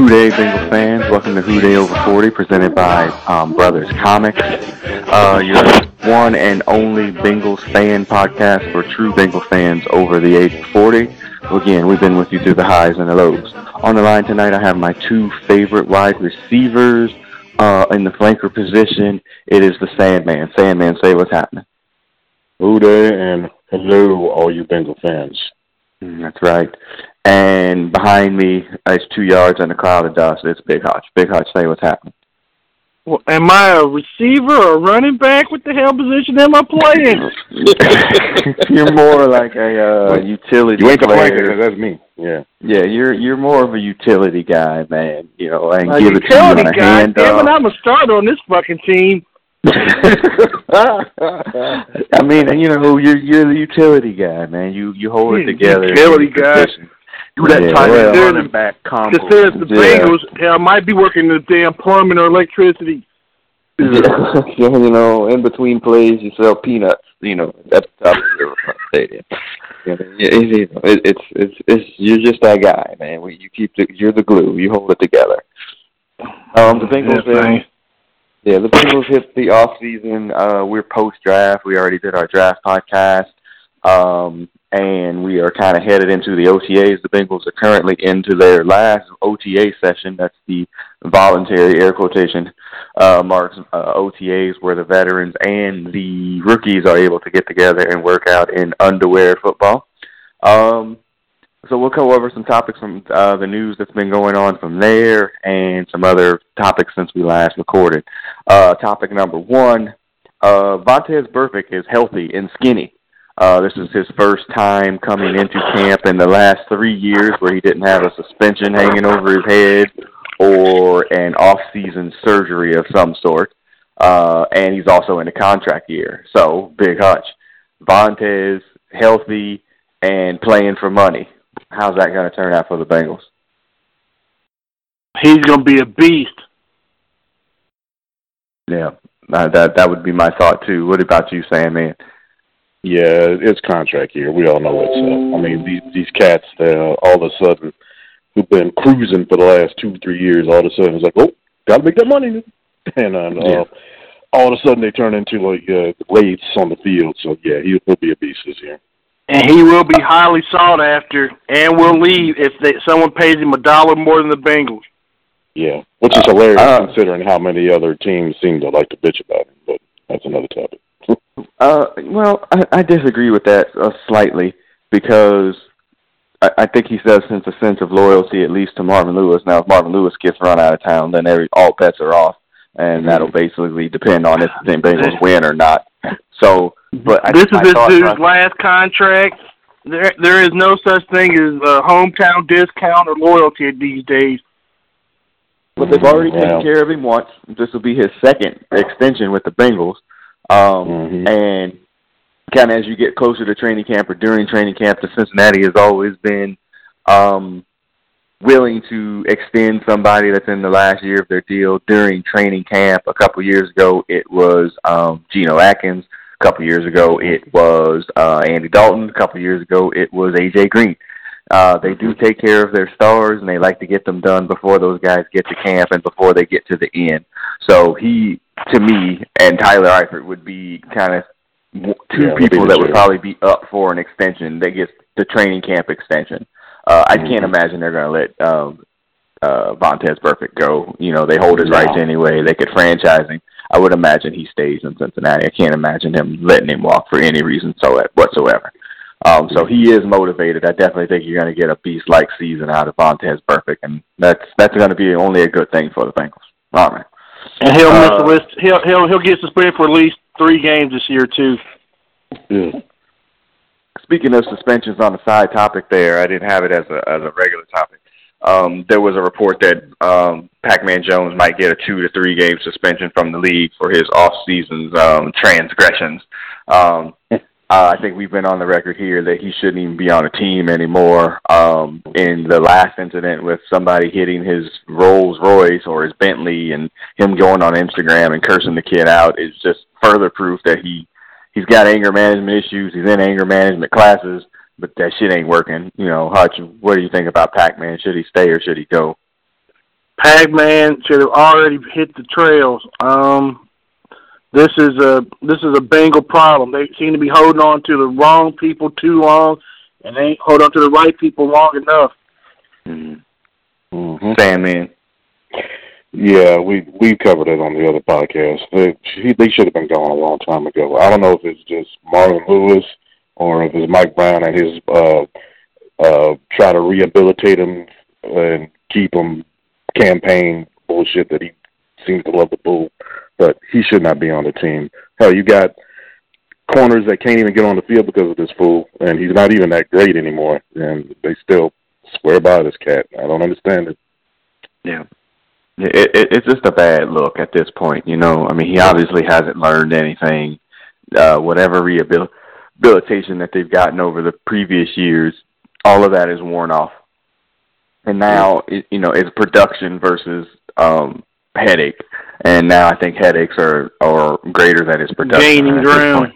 Who Dey Bengals fans, welcome to Who Dey Over 40, presented by um, Brothers Comics. Uh, your one and only Bengals fan podcast for true Bengals fans over the age of 40. Again, we've been with you through the highs and the lows. On the line tonight, I have my two favorite wide receivers uh, in the flanker position. It is the Sandman. Sandman, say what's happening. Who Dey and hello, all you Bengal fans. Mm, That's right. And behind me, uh, it's two yards and a cloud of dust. It's Big Hutch. Big Hutch, say what's happening. Well, am I a receiver or a running back? What the hell position am I playing? you're more like a uh, utility You ain't the player. flanker, 'cause that's me. Yeah. Yeah, you're you're more of a utility guy, man. You know, and A give it to you on utility a guy. hand Damn it. I'm a starter on this fucking team. I mean, you know, you're you're the utility guy, man. You you hold it together. utility guy. position. Do that Yeah, tight well, end there's- running back combo. Because there's the Yeah. Bengals. Hell, I might be working the damn plumbing or electricity. Yeah, you know, in between plays, you sell peanuts. You know, at the top of the Riverfront Stadium. You know, it, it, it, it's it's it's you're just that guy, man. We, you keep the, you're the glue. You hold it together. Um, the Bengals. Yes, uh. Yeah, the Bengals hit the off season. Uh, we're post draft. We already did our draft podcast, um, and we are kind of headed into the OTAs. The Bengals are currently into their last OTA session. That's the voluntary air quotation uh, marks uh, OTAs, where the veterans and the rookies are able to get together and work out in underwear football. Um, so we'll go over some topics from uh, the news that's been going on from there, and some other topics since we last recorded. Uh, topic number one: uh, Vontaze Burfict is healthy and skinny. Uh, this is his first time coming into camp in the last three years where he didn't have a suspension hanging over his head or an off-season surgery of some sort. Uh, and he's also in a contract year. So, big hutch. Vontaze, healthy, and playing for money. How's that going to turn out for the Bengals? He's going to be a beast. Yeah, that that would be my thought too. What about you, Sam? Man, Yeah, it's contract year. We all know it. So I mean, these these cats, uh, all of a sudden, who've been cruising for the last two three years, all of a sudden it's like, oh, gotta make that money, and uh, Yeah. all of a sudden they turn into like uh, blades on the field. So yeah, he will be a beast this year. And he will be highly sought after and will leave if they, someone pays him a dollar more than the Bengals. Yeah, which is hilarious uh, considering how many other teams seem to like to bitch about him. But that's another topic. Uh, well, I, I disagree with that uh, slightly because I, I think he does sense a sense of loyalty at least to Marvin Lewis. Now, if Marvin Lewis gets run out of town, then every all bets are off, and that'll basically depend on if the Bengals win or not. So, but I, this is my this dude's process- last contract. There, there is no such thing as a hometown discount or loyalty these days. But they've already Wow. taken care of him once. This will be his second extension with the Bengals. Um, Mhm. And kind of as you get closer to training camp or during training camp, the Cincinnati has always been um, willing to extend somebody that's in the last year of their deal during training camp. A couple years ago, it was um, Geno Atkins. A couple years ago, it was uh, Andy Dalton. A couple years ago, it was AJ Green. Uh, they do take care of their stars, and they like to get them done before those guys get to camp and before they get to the end. So he, to me, and Tyler Eifert would be kind of two Yeah, people that would probably be up for an extension. They get the training camp extension. Uh, I can't Mhm. imagine they're going to let um, uh, Vontaze Burfict go. You know, they hold his No. rights anyway. They could franchise him. I would imagine he stays in Cincinnati. I can't imagine him letting him walk for any reason so whatsoever. Um, so he is motivated. I definitely think you're going to get a beast-like season out of Vontaze Burfict, and that's that's going to be only a good thing for the Bengals. All right. And he'll miss Uh, the list. He'll he'll he'll get suspended for at least three games this year too. Yeah. Speaking of suspensions on the side topic there, I didn't have it as a as a regular topic. um, there was a report that um, Pac-Man Jones might get a two to three game suspension from the league for his off-season's um, transgressions. Um, uh, I think we've been on the record here that he shouldn't even be on a team anymore. Um, in the last incident with somebody hitting his Rolls Royce or his Bentley and him going on Instagram and cursing the kid out is just further proof that he he's got anger management issues. He's in anger management classes, but that shit ain't working. You know, Hutch, what do you think about Pac-Man? Should he stay or should he go? Pac-Man should have already hit the trails. Um, this is a this is a Bengal problem. They seem to be holding on to the wrong people too long, and they ain't hold on to the right people long enough. Mm-hmm. Mm-hmm. Sandman. Yeah, we we covered it on the other podcast. They, they should have been gone a long time ago. I don't know if it's just Marvin Lewis or if it's Mike Brown and his uh uh try to rehabilitate him and keep him campaign bullshit that he seems to love the bull. But he should not be on the team. Hell, you got corners that can't even get on the field because of this fool, and he's not even that great anymore. And they still swear by this cat. I don't understand it. Yeah. It, it, it's just a bad look at this point, you know. I mean, he obviously hasn't learned anything. Uh, whatever rehabilitation that they've gotten over the previous years, all of that is worn off. And now, it, you know, it's production versus um, headache. And now I think headaches are are greater than his production. Gaining ground.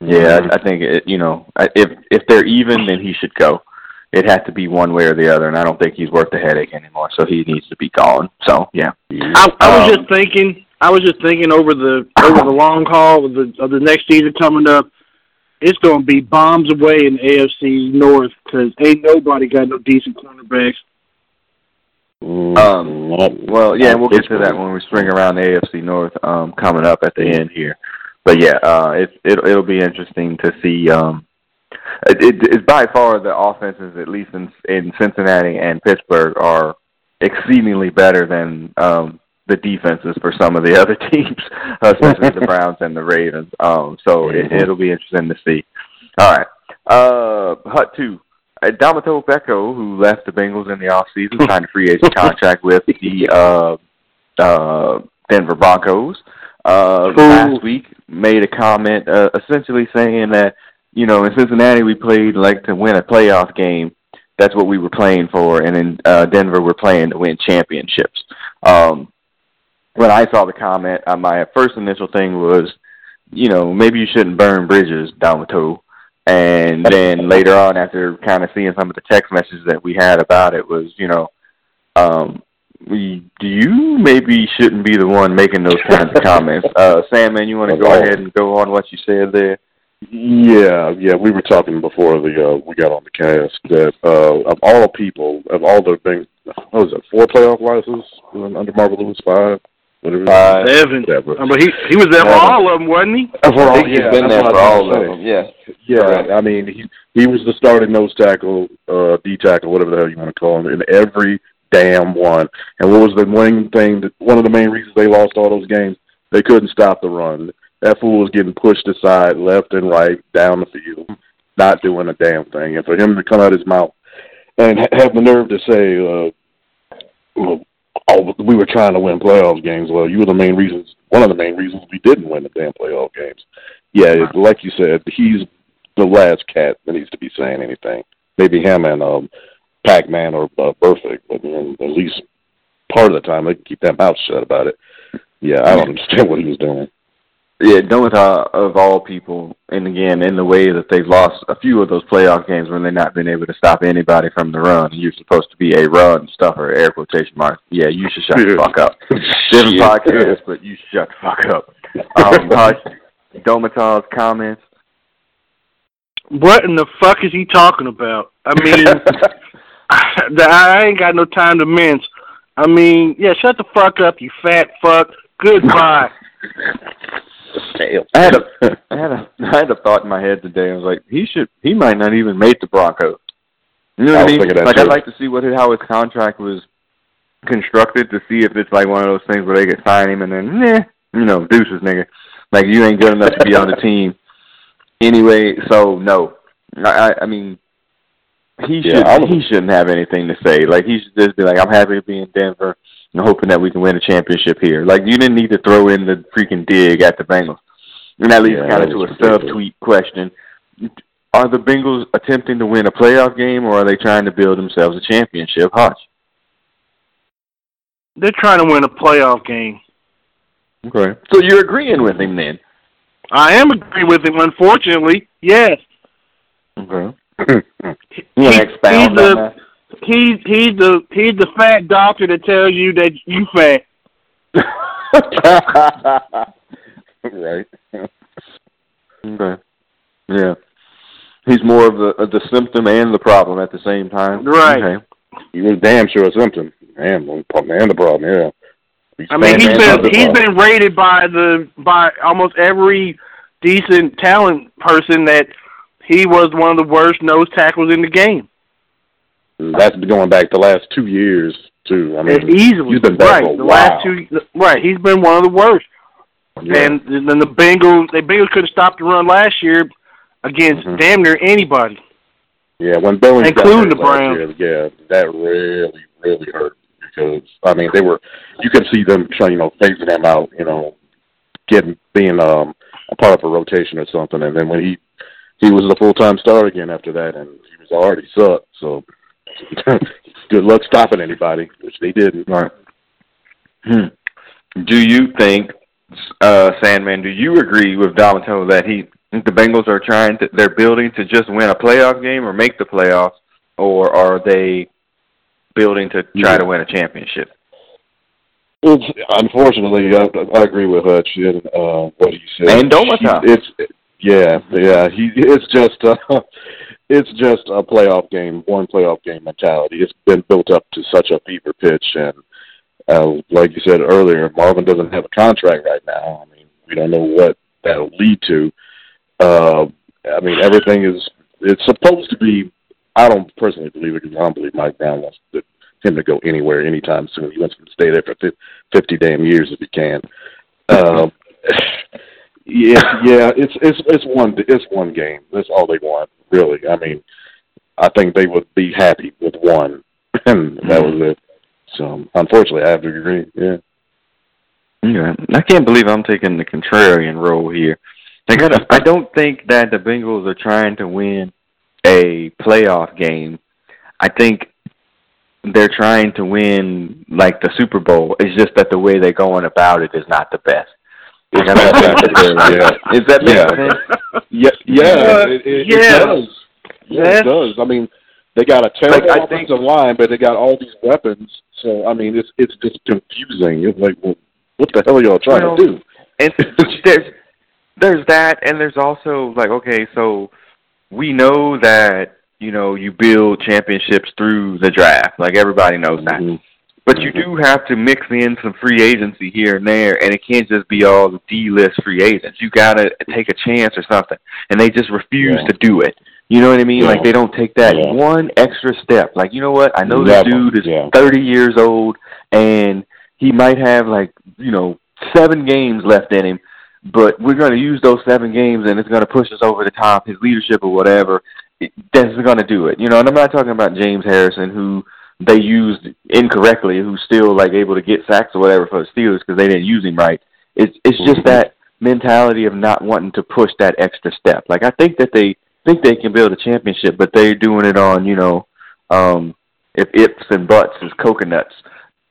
Yeah, I, I think it, you know, I- if if they're even, then he should go. It has to be one way or the other, and I don't think he's worth the headache anymore. So he needs to be gone. So yeah, I, I was Um, just thinking. I was just thinking over the over the long haul of the of the next season coming up. It's going to be bombs away in AFC North because ain't nobody got no decent cornerbacks. Mm, Um, Well, yeah, we'll get to that when we swing around the AFC North um, coming up at the end here. But yeah, uh, it's it'll it'll be interesting to see. Um, it, it, it's by far the offenses, at least in in Cincinnati and Pittsburgh, are exceedingly better than um, the defenses for some of the other teams, especially the Browns and the Ravens. Um, so it, Mhm. it'll be interesting to see. All right, uh, Hut two. Uh, Domata Peko, who left the Bengals in the offseason, signed a free agent contract with the uh, uh, Denver Broncos. Uh, Ooh. last week, made a comment uh, essentially saying that you know in Cincinnati we played like to win a playoff game. That's what we were playing for, and in uh, Denver we're playing to win championships. Um, when I saw the comment, uh, my first initial thing was, you know, maybe you shouldn't burn bridges, Domata. And then later on, after kind of seeing some of the text messages that we had about it, was you know, um, we do you maybe shouldn't be the one making those kinds of comments. Uh, Sandman, you want to go ahead and go on what you said there? Yeah, yeah, we were talking before the uh, we got on the cast that uh, of all people, of all the things, what was it, four playoff losses under Marvin Lewis, five, whatever. Five. Seven. Yeah, but- Uh, he he was there for Seven. all of them, wasn't he? I think he's yeah, been that's there what for I was all of gonna them. Yeah. Yeah, Correct. I mean he he was the starting nose tackle, uh, D tackle, whatever the hell you want to call him, in every damn one. And what was the main thing? That, one of the main reasons they lost all those games, they couldn't stop the run. That fool was getting pushed aside, left and right, down the field, not doing a damn thing. And for him to come out of his mouth and have the nerve to say, uh, well, oh, we were trying to win playoff games. Well, you were the main reasons. One of the main reasons we didn't win the damn playoff games. Yeah, it, like you said, he's the last cat that needs to be saying anything. Maybe him and um, Pac-Man or uh, Burfict, but um, at least part of the time they can keep their mouth shut about it. Yeah, I don't understand what he was doing. Yeah, Domata of all people, and again, in the way that they've lost a few of those playoff games when they've not been able to stop anybody from the run. You're supposed to be a run stuffer, air quotation marks. Yeah, you should shut the fuck up. Different Yeah. podcast, but you shut the fuck up. Um, Hush, Domata's comments. What in the fuck is he talking about? I mean, I ain't got no time to mince. I mean, yeah, shut the fuck up, you fat fuck. Goodbye. Damn. I had a, I had a, I had a thought in my head today. I was like, he should, he might not even make the Broncos. You know what I mean? Like, too. I'd like to see what how his contract was constructed to see if it's like one of those things where they could sign him and then, nah, you know, deuces, nigga. Like you ain't good enough to be on the team. Anyway, so no, I, I, I mean, he Yeah, should he shouldn't have anything to say. Like he should just be like, I'm happy to be in Denver and hoping that we can win a championship here. Like you didn't need to throw in the freaking dig at the Bengals. And that leads Yeah, kind of to a ridiculous. sub-tweet question: Are the Bengals attempting to win a playoff game, or are they trying to build themselves a championship? Hutch. They're trying to win a playoff game. Okay. So you're agreeing with him then? I am agreeing with him. Unfortunately, yes. Okay. You want He- to expound he's on the- He's he's the he's the fat doctor that tells you that you fat. right. Okay. Yeah. He's more of the of the symptom and the problem at the same time. Right. Okay. He was damn sure a symptom. Man, man, the problem, yeah. He's I mean, he's been he's problem. been rated by the by almost every decent talent person that he was one of the worst nose tackles in the game. That's been going back the last two years too. I mean, easily, he's been bad right. the last two, right. He's been one of the worst. yeah. And then the Bengals, the Bengals couldn't stop the run last year against Mhm. damn near anybody. Yeah, when Billings Including the Browns. yeah, that really, really hurt because I mean they were you could see them trying, you know, phasing them out, you know, getting being um a part of a rotation or something, and then when he he was a full time star again after that, and he was already sucked. So good luck stopping anybody, which they didn't. Right. Hmm. Do you think, uh, Sandman? Do you agree with Domata that he the Bengals are trying to they're building to just win a playoff game or make the playoffs, or are they building to try to win a championship? It's unfortunately, I, I agree with Hutch and uh, what he said. And Domata. It's yeah, yeah. He it's just uh, it's just a playoff game, one playoff game mentality. It's been built up to such a fever pitch, and uh, like you said earlier, Marvin doesn't have a contract right now. I mean, we don't know what that'll lead to. Uh, I mean, everything is it's supposed to be. I don't personally believe it because I don't believe Mike Brown wants to, him to go anywhere anytime soon. He wants him to stay there for fifty damn years if he can. Um, yeah, yeah, it's it's it's one it's one game. That's all they want, really. I mean, I think they would be happy with one, and that mm-hmm. was it. So, unfortunately, I have to agree. Yeah. Yeah, I can't believe I'm taking the contrarian role here. I gotta, I don't think that the Bengals are trying to win a playoff game. I think they're trying to win like the Super Bowl. It's just that the way they're going about it is not the best. Like, I don't that Yeah. Is that Yeah. sense? Yeah, yeah, Uh, it, it, yeah. it does. Yeah, Yes. it does. I mean, they got a terrible Like, I think- line, but they got all these weapons. So, I mean, it's it's just confusing. It's like, well, what the hell are y'all trying Well, to do? and there's there's that and there's also like okay so we know that you know you build championships through the draft like everybody knows that Mhm. But you do mm-hmm. have to mix in some free agency here and there and it can't just be all the d list free agents. You gotta take a chance or something. And they just refuse Yeah. to do it. You know what i mean? Yeah. like they don't take that Yeah. one extra step. Like you know what? I know this dude is. 30 years old and he might have like you know seven games left in him but we're going to use those seven games and it's going to push us over the top his leadership or whatever. It, that's going to do it. You know and i'm not talking about james harrison who they used incorrectly who's still like able to get sacks or whatever for the steelers because they didn't use him right it's it's just Mhm. that mentality of not wanting to push that extra step like i think that they think they can build a championship but they're doing it on you know um if ifs and buts is coconuts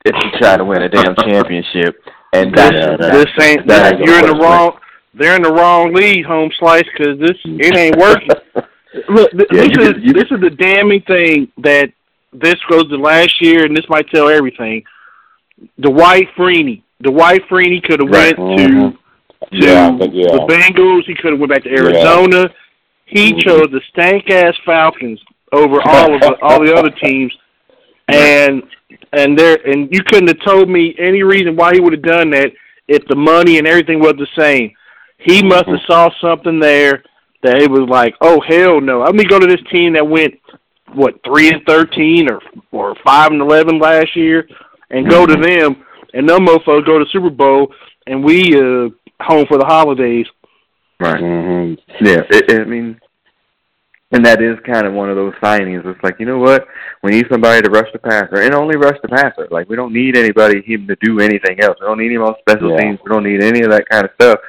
if you try to win a damn championship and This, that's Yeah, that- this ain't that this, ain't you're in the work. wrong. They're in the wrong league, home slice, because this it ain't working. Look, th- Yeah, this you is could- you- this is the damning thing that this goes to last year, and this might tell everything. Dwight Freeney, Dwight Freeney could have Right. went to Mhm. to Yeah, yeah. the Bengals. He could have went back to Arizona. He Mhm. chose the stank ass Falcons over all of the, all the other teams, and and there and you couldn't have told me any reason why he would have done that if the money and everything was the same. He must have saw something there that it was like, oh hell no. Let me go to this team that went what three and thirteen or or five and eleven last year, and go to them, and them mofos go to Super Bowl, and we uh home for the holidays. right Mhm. Yeah, it, it, I mean, And that is kind of one of those signings. It's like, you know what? We need somebody to rush the passer, and only rush the passer. Like we don't need anybody him to do anything else. We don't need him on special Yeah. teams. We don't need any of that kind of stuff.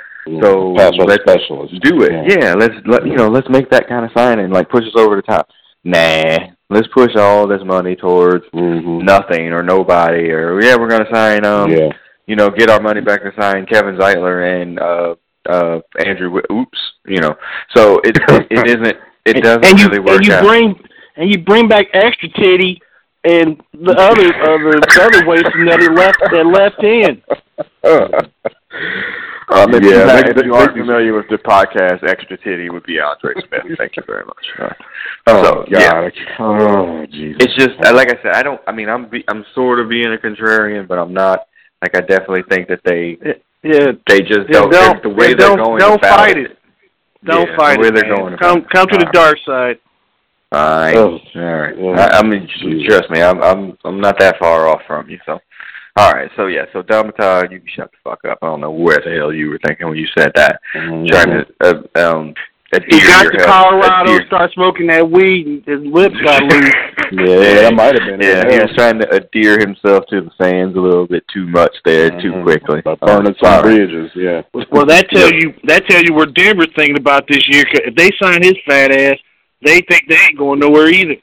So pass rush let's specialist. do it. Yeah. Yeah. let's let you know. Let's make that kind of signing. Like push us over the top. Nah, let's push all this money towards hmm nothing or nobody. Or yeah, we're gonna sign. Um, yeah. you know, get our money back and sign Kevin Zeitler and uh uh Andrew. Oops, you know. So it it, it isn't. It doesn't and you really work and you out. bring and you bring back extra titty and the other other the other waste that he left that left in. Um, if, Yeah, you, if you aren't they- familiar with the podcast, Extra Titty would be Andre Smith. Thank you very much. Uh, Oh so, God. yeah. Oh Jesus. It's just uh, like I said. I don't. I mean, I'm be, I'm sort of being a contrarian, but I'm not. Like I definitely think that they Yeah, they just Yeah, don't, don't- the way yeah, they're don't- going don't about fight it. it. don't Yeah, fight the way it. they're man. going come it. come to the dark side. Fine. Oh. All right. Yeah. I, I mean, Jeez. trust me, I'm I'm I'm not that far off from you. So, all right. So yeah. So Domata, you can shut the fuck up. I don't know where the hell you were thinking when you said that. Mhm. Trying to uh, um. He got to Colorado, start smoking that weed, and his lips got loose. Yeah, that might have been. Yeah, it. he was trying to adhere himself to the fans a little bit too much there, too Mhm. quickly. By burning Uh, some bridges. Yeah. Well, that tells you that tells you where Denver's thinking about this year. 'cause if they sign his fat ass, they think they ain't going nowhere either.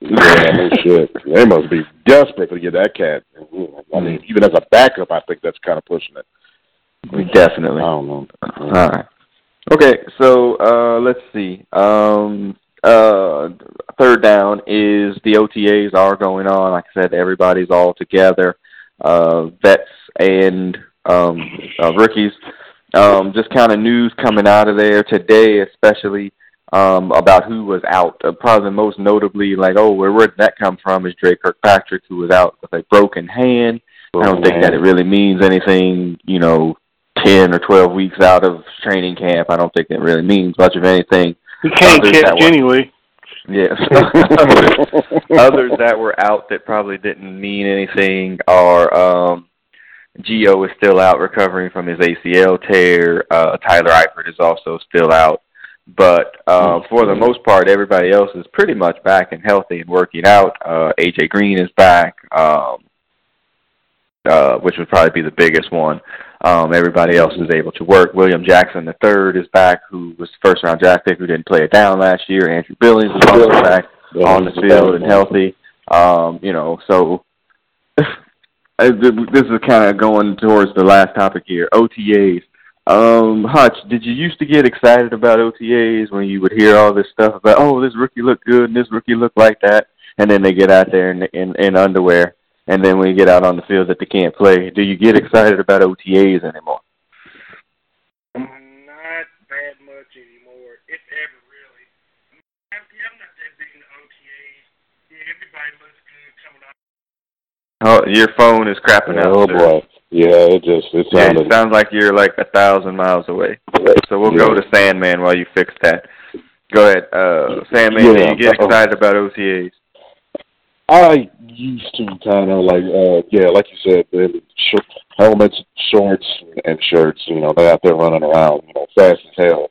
Yeah, no shit. They must be desperate to get that cat. I mean, even as a backup, I think that's kind of pushing it. Definitely. I don't know. All right. Okay, so uh, let's see. Um, uh, third down is the OTAs are going on. Like I said, everybody's all together. Uh, vets and um, uh, rookies. Um, just kind of news coming out of there today, especially um, about who was out. Uh, probably most notably, like, oh, where where did that come from? Is Dre Kirkpatrick, who was out with a broken hand. I don't think that it really means anything, you know, 10 or 12 weeks out of training camp. I don't think it really means much of anything. He can't Others catch way. anyway. Yes. others, others that were out that probably didn't mean anything are um Gio is still out recovering from his ACL tear. Uh Tyler Eifert is also still out. But uh for the most part everybody else is pretty much back and healthy and working out. Uh AJ Green is back. Um uh, which would probably be the biggest one. Um, everybody else is able to work. William Jackson the third is back, who was first round draft pick, who didn't play it down last year. Andrew Billings is also back on the field and healthy. Um, you know, so this is kind of going towards the last topic here. OTAs. Um, Hutch, did you used to get excited about OTAs when you would hear all this stuff about, oh, this rookie looked good and this rookie looked like that, and then they get out there in in, in underwear, and then when you get out on the field that they can't play, do you get excited about OTAs anymore? Not that much anymore, if ever really. I'm, I'm not that big into OTAs. Yeah, everybody looks good coming out. Oh, your phone is crapping out. Oh sir. Yeah, it just it Yeah, it sounds like you're like a thousand miles away. So we'll go to Sandman while you fix that. Go ahead, uh, Sandman. Do Yeah. you get excited about OTAs? I used to kind of like, uh, yeah, like you said, the sh- helmets, shorts, and shirts. You know, they're out there running around, you know, fast as hell,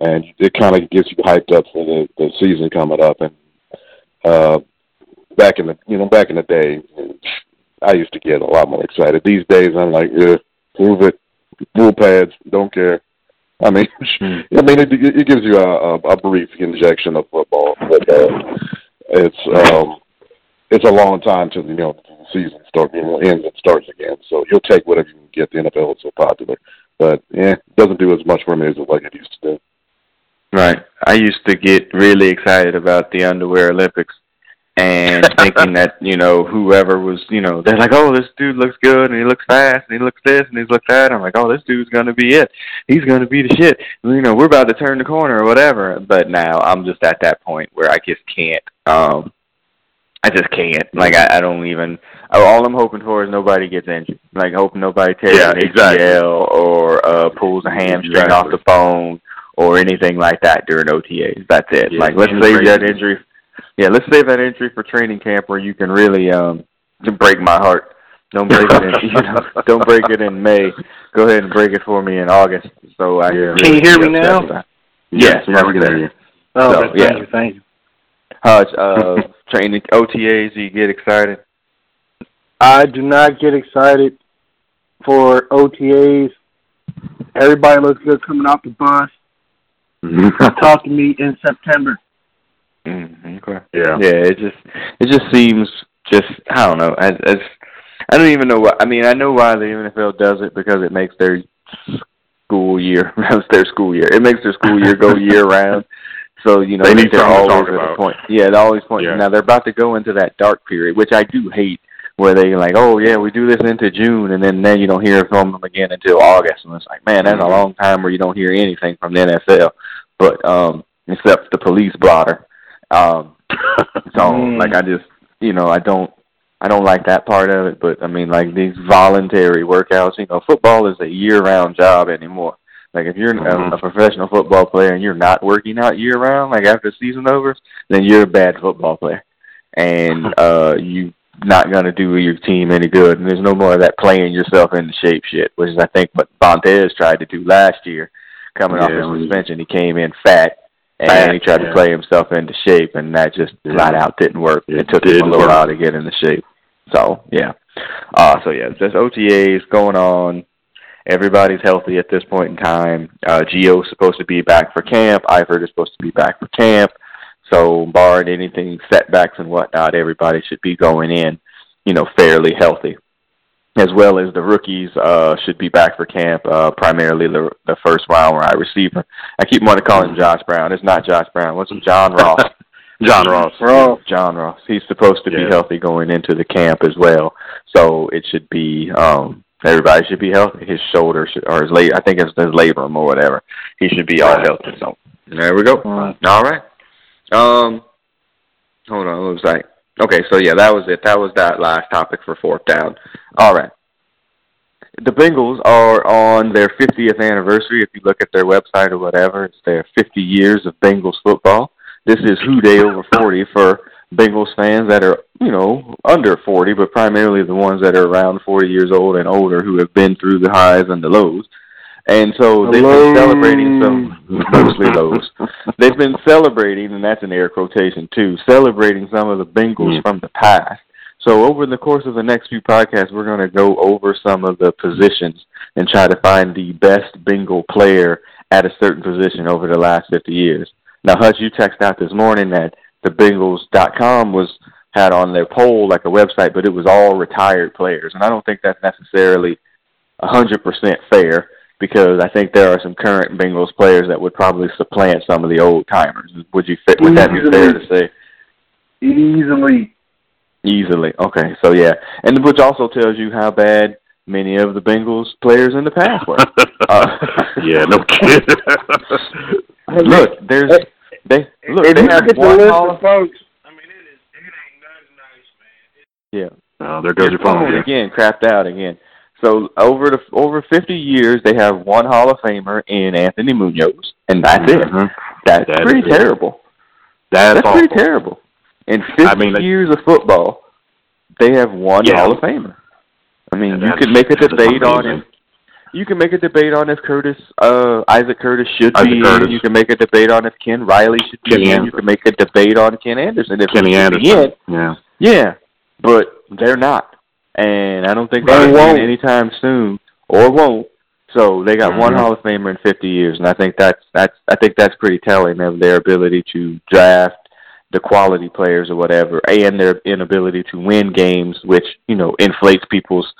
and it kind of gets you hyped up for the the season coming up. And uh, back in the, you know, back in the day, I used to get a lot more excited. These days, I'm like, yeah, prove it, rule pads, don't care. I mean, Hmm. I mean, it, it gives you a, a, a brief injection of football, but uh, it's um, it's a long time till you know the season starts, you know, ends and starts again. So you'll take whatever you can get. The NFL is so popular, but yeah, it doesn't do as much for me as it like it used to do. Right. I used to get really excited about the underwear Olympics and thinking that, you know, whoever was, you know, they're like, oh, this dude looks good and he looks fast and he looks this and he looks that. I'm like, oh, this dude's going to be it. He's going to be the shit. You know, we're about to turn the corner or whatever. But now I'm just at that point where I just can't. Um, I just can't. Like, I, I don't even. All I'm hoping for is nobody gets injured. Like, hoping nobody tears Yeah, an exactly. ACL or uh, pulls a hamstring Exactly. off the bone or anything like that during OTAs. That's it. Yeah, like let's save that injury. Yeah, let's save that injury for training camp where you can really um break my heart. Don't break it in you know, don't break it in May. Go ahead and break it for me in August. So I Yeah. really Can you hear me now? about. Yes, yeah, we yes, can hear you. Oh, So, thank yeah. you, thank you. Hutch, uh, training OTAs, do you get excited? I do not get excited for OTAs. Everybody looks good coming off the bus. Talk to me in September. Mm, okay. yeah. Yeah, it just it just seems just I don't know. I, as I don't even know why. I mean. I know why the NFL does it because it makes their school year it's their school year. It makes their school year go year round. So you know They need they're to always talk at a point. Yeah, they're always point. Yeah. Now they're about to go into that dark period, which I do hate. Where they like, oh yeah, we do this into June, and then then you don't hear from them again until August, and it's like, man, that's a Mhm. long time where you don't hear anything from the NFL. But um, except the police blotter. Um, so Mm. like I just you know, I don't I don't like that part of it, but I mean like these voluntary workouts, you know, football is a year round job anymore. Like if you're Mhm. a, a professional football player and you're not working out year round, like after the season over, then you're a bad football player. And uh you not gonna do your team any good and there's no more of that playing yourself into shape shit, which is I think what Vontaze tried to do last year coming off his suspension. He came in fat and he tried yeah. to play himself into shape, and that just Yeah. flat out didn't work. It, It took him a little work. while to get into shape. So yeah, uh, so yeah, just OTAs going on. Everybody's healthy at this point in time. Uh, Gio's supposed to be back for camp. Eifert is supposed to be back for camp. So, barring anything setbacks and whatnot, everybody should be going in, you know, fairly healthy. As well as the rookies uh, should be back for camp, uh, primarily the the first round wide receiver. I keep wanting to call him Josh Brown. It's not Josh Brown. What's his John Ross? John Ross. Ross. John Ross. He's supposed to be healthy going into the camp as well. So it should be um everybody should be healthy. His shoulder should, or his leg I think it's his labrum or whatever. He should be all healthy. So there we go. Right. All right. Um hold on, it looks like okay, so yeah, that was it. That was that last topic for fourth down. All right. The Bengals are on their 50th anniversary. If you look at their website or whatever, it's their 50 years of Bengals football. This is Who Dey Over 40 for Bengals fans that are, you know, under 40, but primarily the ones that are around 40 years old and older who have been through the highs and the lows. And so they've Hello. been celebrating some, mostly lows. They've been celebrating, and that's an air quotation too, celebrating some of the Bengals Mm. from the past. So over the course of the next few podcasts, we're going to go over some of the positions and try to find the best Bengal player at a certain position over the last 50 years. Now, Hutch, you texted out this morning that the Bengals.com was had on their poll like a website, but it was all retired players, and I don't think that's necessarily a hundred percent fair because I think there are some current Bengals players that would probably supplant some of the old timers. Would you fit? Would that be fair to say? Easily. Easily. Okay, so yeah, and which also tells you how bad many of the Bengals players in the past were. Uh, yeah, no kidding. look, there's they look if they you have look the one list of of folks, I mean, it is, it ain't nothing nice, man. yeah. oh, there goes your phone again. again, crapped out again. So over the over 50 years, they have one Hall of Famer in Anthony Munoz, and that's it. Mhm. That's That pretty terrible. That's, That's pretty terrible. In 50 I mean, like- years of football, they have one Yeah. Hall of Famer. I mean, you could make a debate on him. You can make a debate on if Curtis, uh, Isaac Curtis should Isaac be Curtis. in. You can make a debate on if Ken Riley should be in. You can make a debate on Ken Anderson if Kenny he should be Anderson. in. Yeah. Yeah, but they're not, and I don't think They they're in anytime soon, or won't. So they got one Mhm. Hall of Famer in 50 years, and I think that's that's I think that's pretty telling of their ability to draft the quality players or whatever, and their inability to win games, which you know inflates people's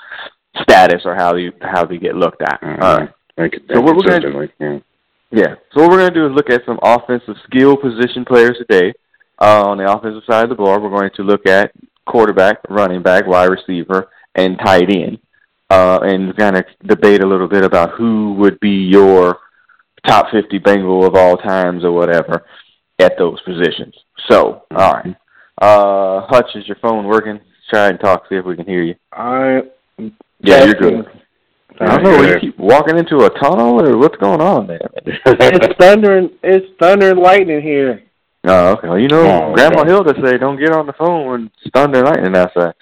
status or how you how they get looked at. Mhm. All right. Thank you. So what we're gonna- yeah. Yeah. So what we're going to do is look at some offensive skill position players today. Uh, on the offensive side of the ball, we're going to look at quarterback, running back, wide receiver, and tight end, uh, and kind of debate a little bit about who would be your top 50 Bengal of all times or whatever at those positions. So, all right. Uh, Hutch, is your phone working? Try and talk, see if we can hear you. I Yeah, you're good. I don't know. Good. You keep walking into a tunnel, or what's going on there? it's thundering. It's thunder and lightning here. Oh, okay. Well, you know, Oh, Grandma okay. Hilda say don't get on the phone when it's thunder and lightning outside.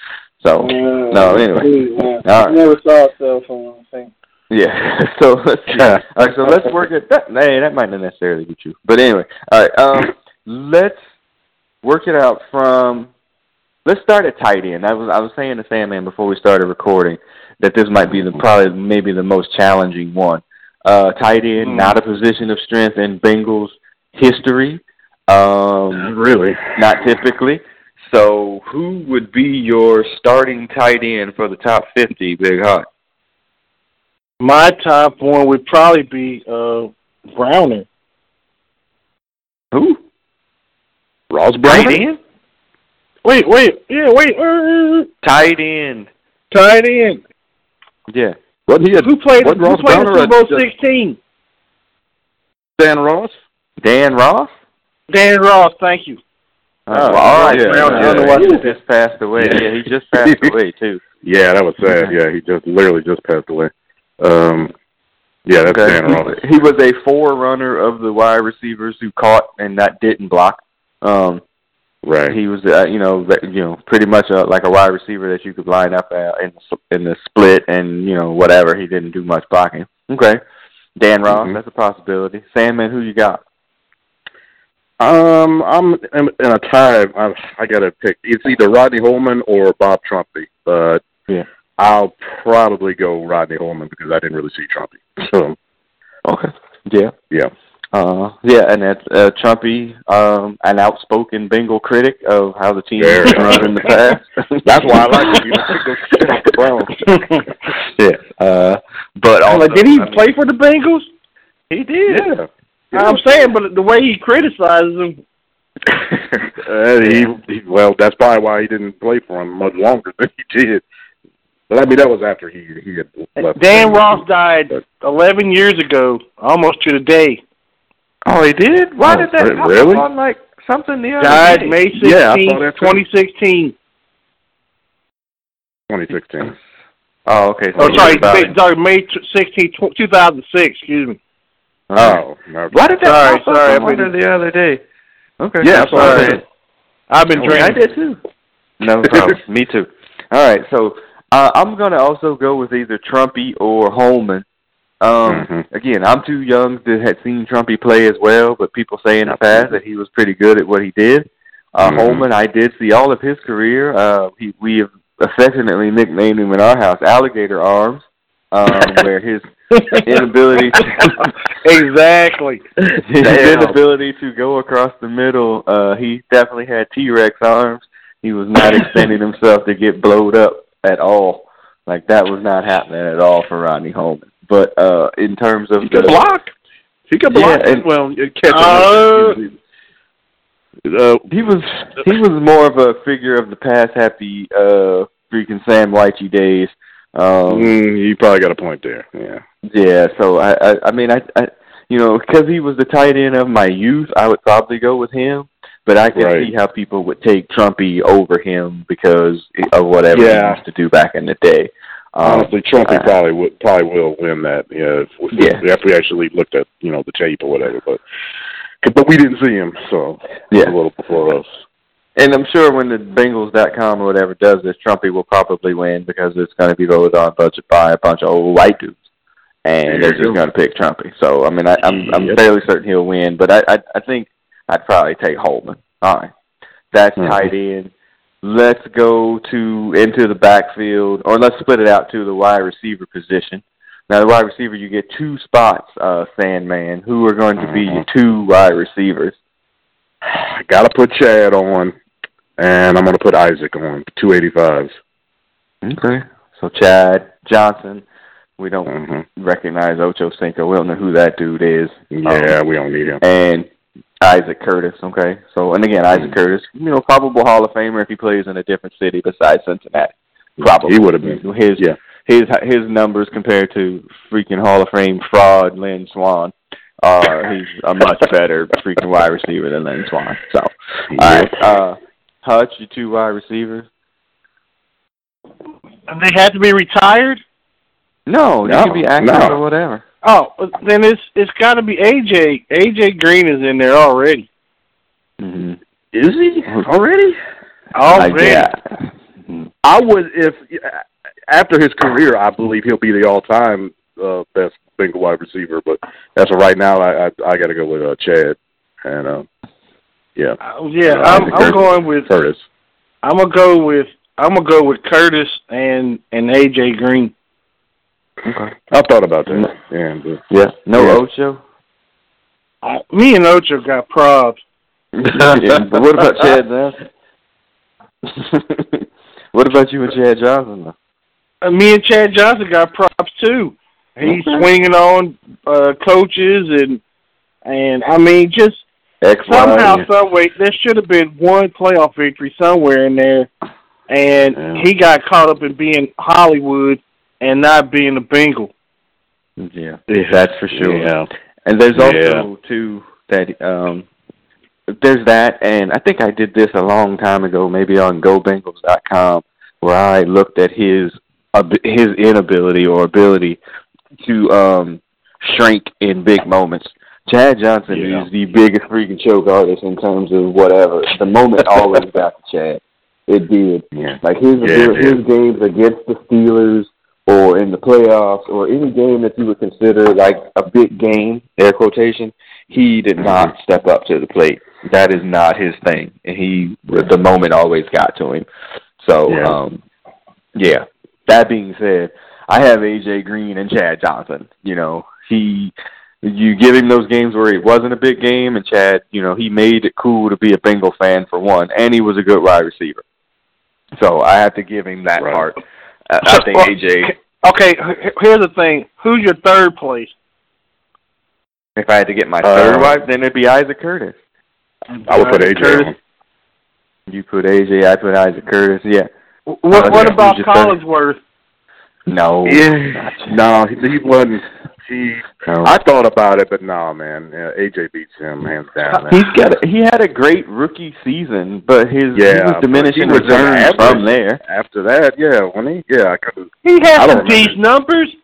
So, Uh, no, anyway. please, man. All right. Never saw a cell phone thing. yeah. so let's see. All right, so let's work at that. Hey, that might not necessarily be true, but anyway. All right. Um, let's work it out from. Let's start at tight end. I was I was saying to Sandman before we started recording that this might be the probably maybe the most challenging one. Uh, tight end, Hmm. not a position of strength in Bengals history. Um, Really? not typically. So, who would be your starting tight end for the top fifty, Big Hot? My top one would probably be uh Browner. Who? Ross Tight Brown? end. Wait, wait, yeah, wait, uh, Tight end. tight end. Yeah. Wasn't he a Who played? Wasn't Who Ross played Browner Super Bowl a- a- sixteen? Dan Ross? Dan Ross. Dan Ross. Thank you. Oh, Oh, well, all right. yeah, Browner. yeah, I don't know why yeah. he just passed away. Yeah. Yeah, he just passed away too. Yeah, that was sad. Yeah, he just literally just passed away. Um, yeah, that's Okay. Dan Ross. He, he was a forerunner of the wide receivers who caught and that didn't block. Um, Right. he was, uh, you know, you know, pretty much a, like a wide receiver that you could line up uh, in the, in the split and you know whatever. He didn't do much blocking. Okay, Dan Ross, Mhm. that's a possibility. Sandman, who you got? Um, I'm in, in a tie. I, I got to pick. It's either Rodney Holman or Bob Trumpy, but Yeah. I'll probably go Rodney Holman because I didn't really see Trumpy. So Okay, yeah. yeah, Uh, yeah, and that's uh, Trumpy, um, an outspoken Bengal critic of how the team Very has run in the past. that's why I like him. You know, he goes shit off the Browns. yeah, uh, but I'm also, like, did he I mean, play for the Bengals? He did. Yeah. I'm saying, but the way he criticizes him. Uh, he, he well, that's probably why he didn't play for him much longer than he did. But I mean, that was after he he had left. Dan Ross Bengals. died 11 years ago, almost to the day. oh, he did. Why Oh, did that re- come really? up on like something the other Died day? May 16, Yeah, I saw that too. 2016. 2016. Oh, okay. So Oh, sorry, May, it. sorry, May t- 16, 2006, excuse me. Oh, no. Why did that Sorry, pop sorry, I I've been- wondered the other day? Okay. Yeah, that's I saw all that. right. I've been Okay, drinking. I did too. No problem. Me too. All right, so uh, I'm gonna also go with either Trumpy or Holman. Um, Mhm. Again, I'm too young to have seen Trumpy play as well, but people say in the past that he was pretty good at what he did. Uh, Mhm. Holman, I did see all of his career. Uh, he, we have affectionately nicknamed him in our house Alligator Arms, um, where his inability to exactly. his Damn. inability to go across the middle, uh, he definitely had T Rex arms. He was not extending himself to get blowed up at all. Like that was not happening at all for Rodney Holman. But uh in terms of He could the block. He could block. Yeah, and- well, you catch Uh, him. Uh, he was he was more of a figure of the past happy uh freaking Sam Wyche days. Um mm, you probably got a point there. Yeah. Yeah, so I, I, I mean, I, I, you know, because he was the tight end of my youth, I would probably go with him. But I can Right. see how people would take Trumpy over him because of whatever Yeah. he used to do back in the day. Um, Honestly, Trumpy uh, probably would probably will win that. Yeah, if, if, Yeah. After we actually looked at you know the tape or whatever, but but we didn't see him, so Yeah. a little before us. And I'm sure when the Bengals.com or whatever does this, Trumpy will probably win because it's going to be voted on budget by a bunch of old white dudes, and There they're just go. going to pick Trumpy. So I mean, I, I'm I'm Yep. fairly certain he'll win, but I I, I think I'd probably take Holman. All right, that's Mhm. tight end. Let's go to into the backfield, or let's split it out to the wide receiver position. Now, the wide receiver, you get two spots, uh, Sandman. Who are going to be your two wide receivers? I gotta put Chad on, and I'm gonna put Isaac on two eighty fives. Okay. So Chad Johnson. We don't Mm-hmm. recognize Ocho Cinco. We don't know who that dude is. Yeah, Um, we don't need him. and Isaac Curtis. Okay. So and again, Isaac Mhm. Curtis. You know, probable Hall of Famer if he plays in a different city besides Cincinnati. Probably He would have been. his Yeah. his his numbers compared to freaking Hall of Fame fraud Lynn Swann. Uh, he's a much better freaking wide receiver than Lynn Swann. So, all right, uh, Hutch, your two wide receivers. And they had to be retired? No, No, you can be active no. or whatever. Oh, then it's it's got to be AJ. AJ Green is in there already. Mm-hmm. Is he already? Already. yeah. Mhm. I would if after his career, I believe he'll be the all-time uh, best Bengal wide receiver. But as of right now, I I, I got to go with uh, Chad. And uh, Yeah. Uh, yeah, Uh, I'm, I'm going with. Curtis. I'm gonna go with. I'm gonna go with Curtis and and AJ Green. Okay. I thought about that. Yeah, but Yeah. No Yeah. Ocho. I, me and Ocho got probs. yeah, but what about Chad Johnson? what about you and Chad Johnson? Uh, me and Chad Johnson got props too. He's Okay. swinging on uh coaches and and I mean just X, Y, somehow, yeah. some way, there should have been one playoff victory somewhere in there, and Yeah. he got caught up in being Hollywood and not being a Bengal. Yeah, that's for sure. Yeah. And there's also Yeah. too that um there's that and I think I did this a long time ago, maybe on gobengals.com where I looked at his ab- his inability or ability to um shrink in big moments. Chad Johnson Yeah. is the biggest freaking choke artist in terms of whatever. The moment always got to Chad. It did. Yeah. Like his Yeah, his games against the Steelers or in the playoffs or any game that you would consider like a big game, air quotation, he did not step up to the plate. That is not his thing. And he the moment always got to him. So Yeah. um yeah. That being said, I have AJ Green and Chad Johnson. You know, he you give him those games where it wasn't a big game and Chad, you know, he made it cool to be a Bengal fan for one, and he was a good wide receiver. So I have to give him that Right. part. I, I think Well, AJ. Okay, here's the thing: who's your third place? If I had to get my Uh, third wife, then it'd be Isaac Curtis. I would put AJ Curtis. on. You put AJ, I put Isaac Curtis. Yeah. What, what about who's your third? Collinsworth? No. Yeah. No, he, he wasn't. He. No. I thought about it, but no, man. Yeah, AJ beats him hands down. Man. He's got. A, he had a great rookie season, but his he Yeah, was diminishing he was returns average. from there. After that, yeah, when he, yeah, I could. He had some decent numbers.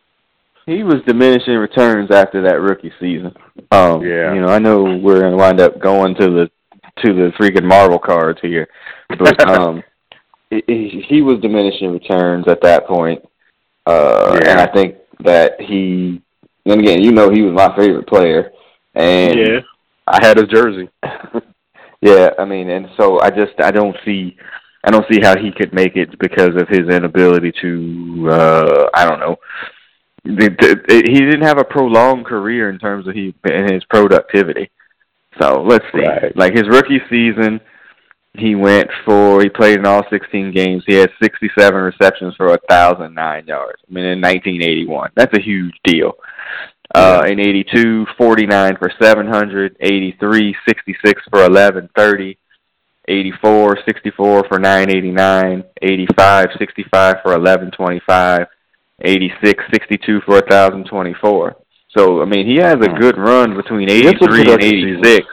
He was diminishing returns after that rookie season. Um, Yeah. You know, I know we're gonna wind up going to the to the freaking Marvel cards here, but um, he- he, he was diminishing returns at that point. Uh, Yeah. and I think that he. Then again, you know, he was my favorite player, and yeah. I had his jersey. yeah, I mean, and so I just I don't see I don't see how he could make it because of his inability to uh I don't know. The, the, he didn't have a prolonged career in terms of he in his productivity. So let's see. Right. Like his rookie season, he went for he played in all 16 games. He had 67 receptions for a thousand nine yards. I mean, in 1981, that's a huge deal. Uh, in 82, 49 for 700, 83, 66 for 1130, 84, 64 for 989, 85, 65 for 1125, 86, 62 for 1024. So, I mean, he has a good run between It's 83 and 86.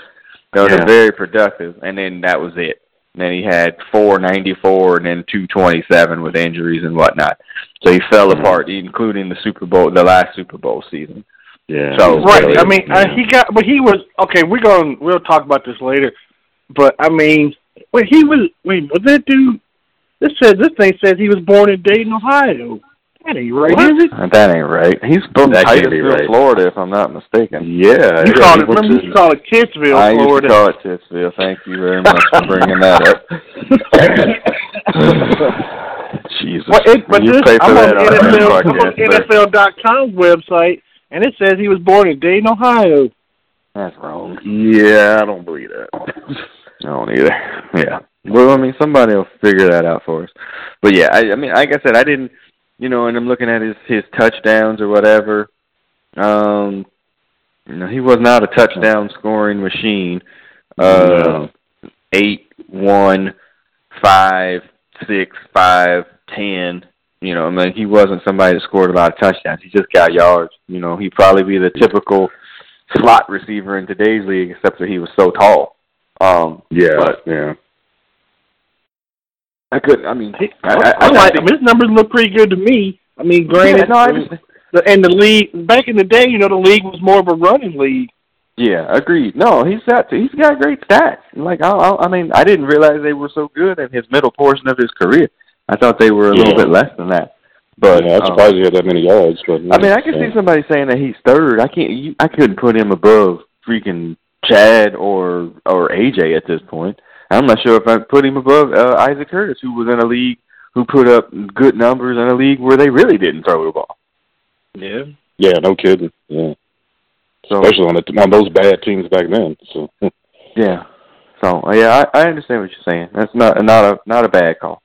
That was Yeah. very productive, and then that was it. And then he had 494 and then 227 with injuries and whatnot. So he fell Mhm. apart, including the Super Bowl, the last Super Bowl season. Yeah. So- Right. really- I mean, uh, he got, but he was okay. We're going. to We'll talk about this later. But I mean, wait, he was. Wait, was that dude? This says this thing says he was born in Dayton, Ohio. That ain't right, What? is it? Uh, That ain't right. He's from That Titusville, right. Florida, if I'm not mistaken. Yeah. You yeah, called he it. went Remember, to- you called it Kitsville, I used Florida. to call it Titsville. Thank you very much for bringing that up. Jesus. Well, it, but you this, pay for I'm that on on our NFL, I'm on. NFL.com's website, and it says he was born in Dayton, Ohio. That's wrong. Yeah, I don't believe that. I don't either. Yeah. Well, I mean, somebody will figure that out for us. But yeah, I, I mean, like I said, I didn't, you know, and I'm looking at his his touchdowns or whatever. Um, you know, he was not a touchdown scoring machine. Uh, eight, one, five, six, five, ten. You know, I mean, he wasn't somebody that scored a lot of touchdowns. He just got yards. You know, he'd probably be the typical slot receiver in today's league, except that he was so tall. Um, Yeah. But- yeah. I couldn't. I mean, He, I, I, I, I like think- him. His numbers look pretty good to me. I mean, Yeah, granted, no, I understand. the, and the league back in the day, you know, the league was more of a running league. Yeah, agreed. No, he's got he's got great stats. Like I, I, I mean, I didn't realize they were so good in his middle portion of his career. I thought they were a little bit less than that. But yeah, I'm um, surprised he had that many yards. But I mean, I can see somebody saying that he's third. I can't. You, I couldn't put him above freaking Chad or or AJ at this point. I'm not sure if I put him above uh, Isaac Curtis, who was in a league who put up good numbers in a league where they really didn't throw the ball. Yeah. Yeah, no kidding. Yeah, So especially on the on those bad teams back then. So yeah, so yeah, I, I understand what you're saying. That's not not a not a bad call,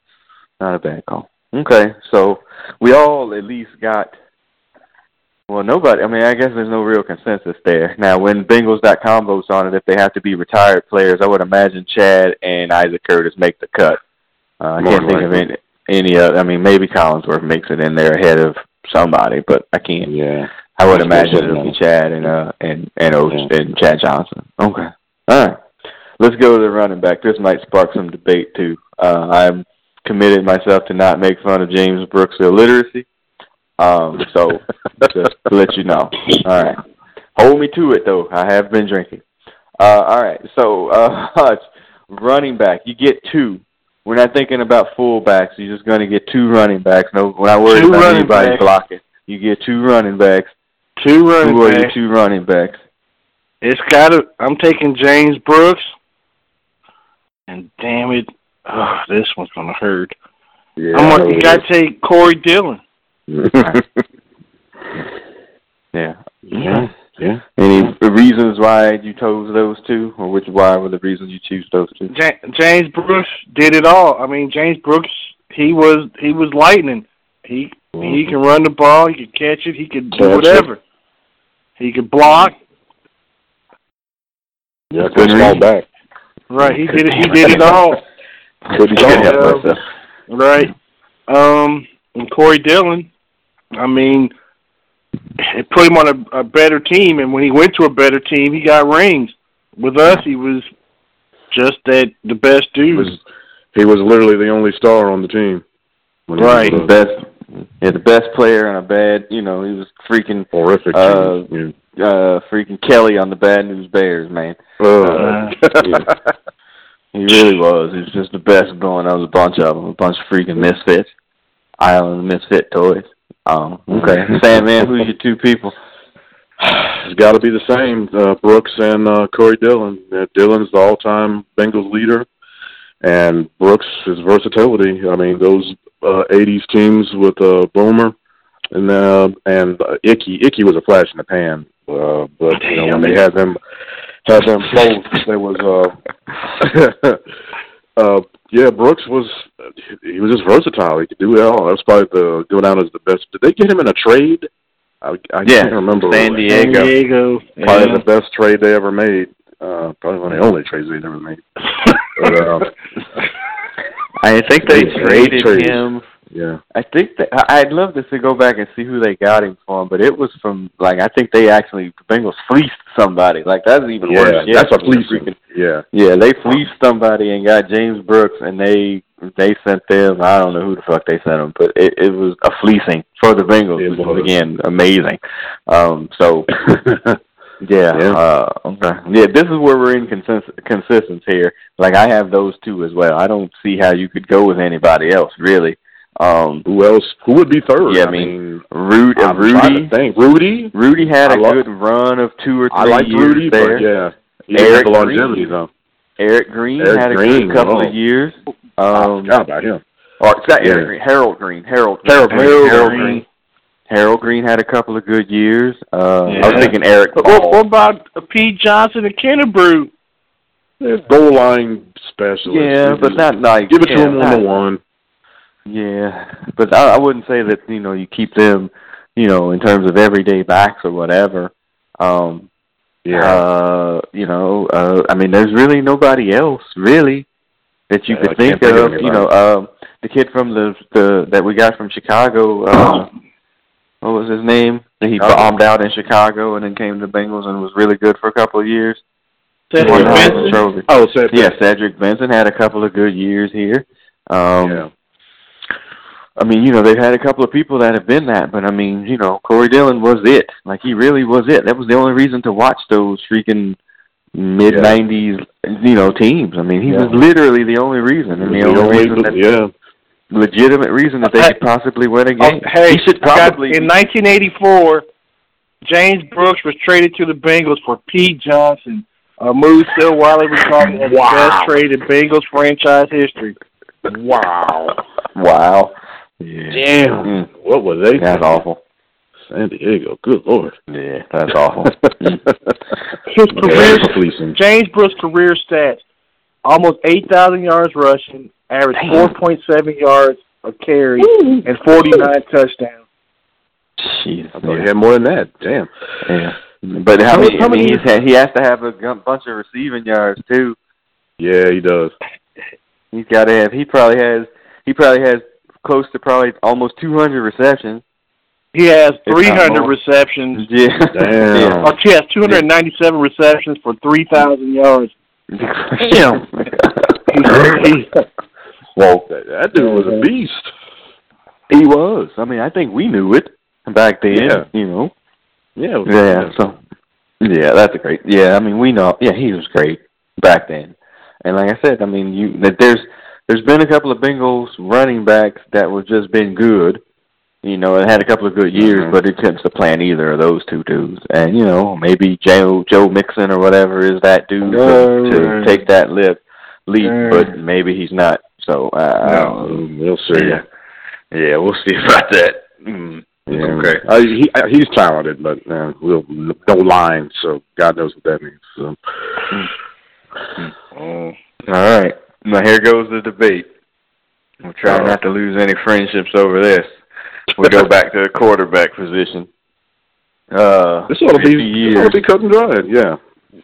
not a bad call. Okay, so we all at least got. Well, nobody. I mean, I guess there's no real consensus there. Now, when Bengals.com votes on it, if they have to be retired players, I would imagine Chad and Isaac Curtis make the cut. Uh, I More can't think of any any other. I mean, maybe Collinsworth makes it in there ahead of somebody, but I can't. yeah, I would That's imagine it'll be. Chad and uh and and O Yeah. and Chad Johnson. Okay. All right. Let's go to the running back. This might spark some debate too. Uh I'm committed myself to not make fun of James Brooks' illiteracy. Um so just to let you know. All right. Hold me to it though. I have been drinking. Uh all right. So uh Hutch, running back, you get two. We're not thinking about fullbacks. You're just gonna get two running backs. No we're not worried Two about anybody backs. blocking. You get two running backs. Two running Who are your backs. two running backs? It's got to. I'm taking James Brooks, and damn it, oh, this one's gonna hurt. yeah. I'm gonna, you got to take Corey Dillon. Is. Yeah. yeah, yeah. Any reasons why you chose those two, or which why were the reasons you choose those two? Ja- James Brooks did it all. I mean, James Brooks, he was he was lightning. He he can run the ball. He could catch it. He could do Catch it. whatever. He could block. Yeah, good fall back. Right. He did it. He did it all. Couldn't Can't help help myself. Right. Um. And Corey Dillon, I mean, it put him on a, a better team, and when he went to a better team, he got rings. With us, he was just that the best He dude. was he was literally the only star on the team. When he was Right. The us. best, yeah, the best player and a bad, you know, he was freaking, horrific. Uh, team. uh, freaking Kelly on the Bad News Bears, man. yeah. Uh, yeah. He really was. He was just the best going. There was a bunch of them, a bunch of freaking misfits, island misfit toys. Um, okay, Sam, man, who's your two people? It's got to be the same. Uh, Brooks and uh, Corey Dillon. Uh, Dillon's the all-time Bengals leader, and Brooks' his versatility. I mean, those uh, '80s teams with uh, Boomer and uh, and uh, Icky. Icky was a flash in the pan, uh, but you know when they had them had them both, there was uh, uh, yeah. Brooks was he was just versatile. He could do it all. That's probably the go down as the best. Did they get him in a trade? I, I Yeah, can't remember. San San Diego. Diego. Probably Yeah. the best trade they ever made. Uh, probably one of the only trades they ever made. But, uh, I think they Yeah, traded trades. him yeah, I think that I'd love to go back and see who they got him from, but it was from like I think they actually the Bengals fleeced somebody. Like that's even yeah, worse. that's a fleecing. Yeah, Yeah, they fleeced somebody and got James Brooks, and they they sent them. I don't know who the fuck they sent them, but it, it was a fleecing for the Bengals, It which was was. again amazing. Um, so yeah, Yeah. uh, okay, yeah. This is where we're in consens- consistence here. Like I have those two as well. I don't see how you could go with anybody else really. Um, who else? Who would be third? Yeah, I I mean, mean, Rudy, I'm Rudy, to think. Rudy. Rudy had a I love- good run of two or three I like years Rudy, there. but yeah, he didn't Eric the longevity Green. though. Eric Green Eric had a Green, good couple oh. of years. I Um, forgot about him. or it's not Yeah. Eric Green, Harold Green, Harold Harold Green, Green. Harold Green. Green. Harold Green had a couple of good years. Uh, I was thinking Eric But what, Ball. what about uh, Pete Johnson and Kinnebrew? They're goal line specialist. yeah, but not like give it to yeah, him one not- to one. Yeah, but I, I wouldn't say that you know you keep them, you know, in terms of everyday backs or whatever. Um, Yeah, Uh, you know, uh, I mean, there's really nobody else really that you Yeah, could think think of of. You know, um, the kid from the the that we got from Chicago. Uh, what was his name? That he Chicago. bombed out in Chicago and then came to the Bengals and was really good for a couple of years. Cedric Won the Yeah. Heisman Benson? Trophy. oh, Seth, Yeah, Cedric Benson had a couple of good years here. Um, yeah. I mean, you know, they've had a couple of people that have been that, but I mean, you know, Corey Dillon was it. Like he really was it. That was the only reason to watch those freaking mid nineties, you know, teams. I mean, he was literally the only reason, and the The only only- reason that yeah. legitimate reason that they Hey. could possibly win a Oh, game. hey, he should I got- in 1984, James Brooks was traded to the Bengals for Pete Johnson, a move still widely regarded as Wow. the best trade in Bengals franchise history. Wow. Wow. Yeah. Damn. Mm, What were they? that's awful. San Diego. Good lord. Yeah, that's awful. Mm. His career. James Brooks' career stats: almost eight thousand yards rushing, average four point seven yards a carry, and forty nine touchdowns. Jeez. I thought he had more than that. Damn. yeah. But how How many? many- how I mean, many- he's had, he has to have a bunch of receiving yards too. Yeah, he does. He's got to have. He probably has. He probably has close to probably almost 200 receptions. He has If three not hundred more. receptions. Yeah. Damn. He has two hundred ninety seven receptions for three thousand yards. Damn. Well, that, that dude was a beast. he was. I mean, I think we knew it back then. Yeah. You know. Yeah. Yeah. So. Yeah, that's a great. Yeah, I mean, we know. Yeah, he was great back then. And like I said, I mean, you that there's there's been a couple of Bengals running backs that were just been good. You know, and had a couple of good years, Mhm. but it couldn't supplant either of those two dudes. And you know, maybe Joe Joe Mixon or whatever is that dude to, to take that lip leap, No. but maybe he's not. So uh, I don't. No, we'll see. Yeah, yeah, we'll see about that. Mm. Yeah. Okay. Uh, he uh, he's talented, but uh, we'll no line, so God knows what that means. So. All right. Now here goes the debate. We'll try not to lose any friendships over this. We go back to the quarterback position. Uh, This ought to be years. this ought to be cut and dried. Yeah.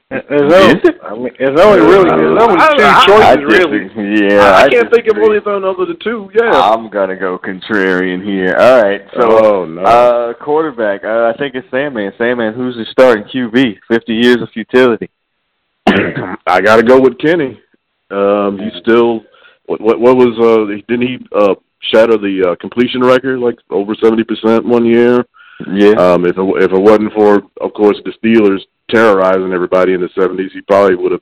There's only, Is it? I mean, there's only really there's only I- two I- choices I really. disagree. Yeah, I, can't think of disagree. anything other than two. Yeah. I'm gonna go contrarian here. All right, so oh no. uh, quarterback. Uh, I think it's Sandman. Sandman, who's the starting QB? Fifty years of futility. I got to go with Kenny. Um, he's still what what what was uh didn't he uh shatter the uh, completion record like over seventy percent one year? Yeah. Um, if it, if it wasn't for, of course, the Steelers terrorizing everybody in the '70s, he probably would have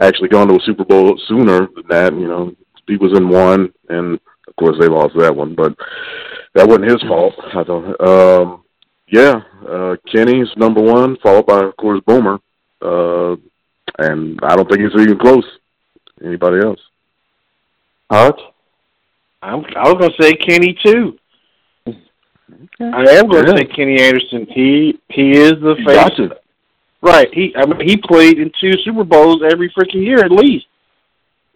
actually gone to a Super Bowl sooner than that. You know, he was in one, and of course they lost that one, but that wasn't his fault. I don't. Um, yeah, uh, Kenny's number one, followed by, of course, Boomer, uh, and I don't think it's even close. Anybody else? Hutch. I'm, I was gonna say Kenny too. I am gonna Yeah. say Kenny Anderson. He he is the You face. got. Right. He I mean he played in two Super Bowls every freaking year at least.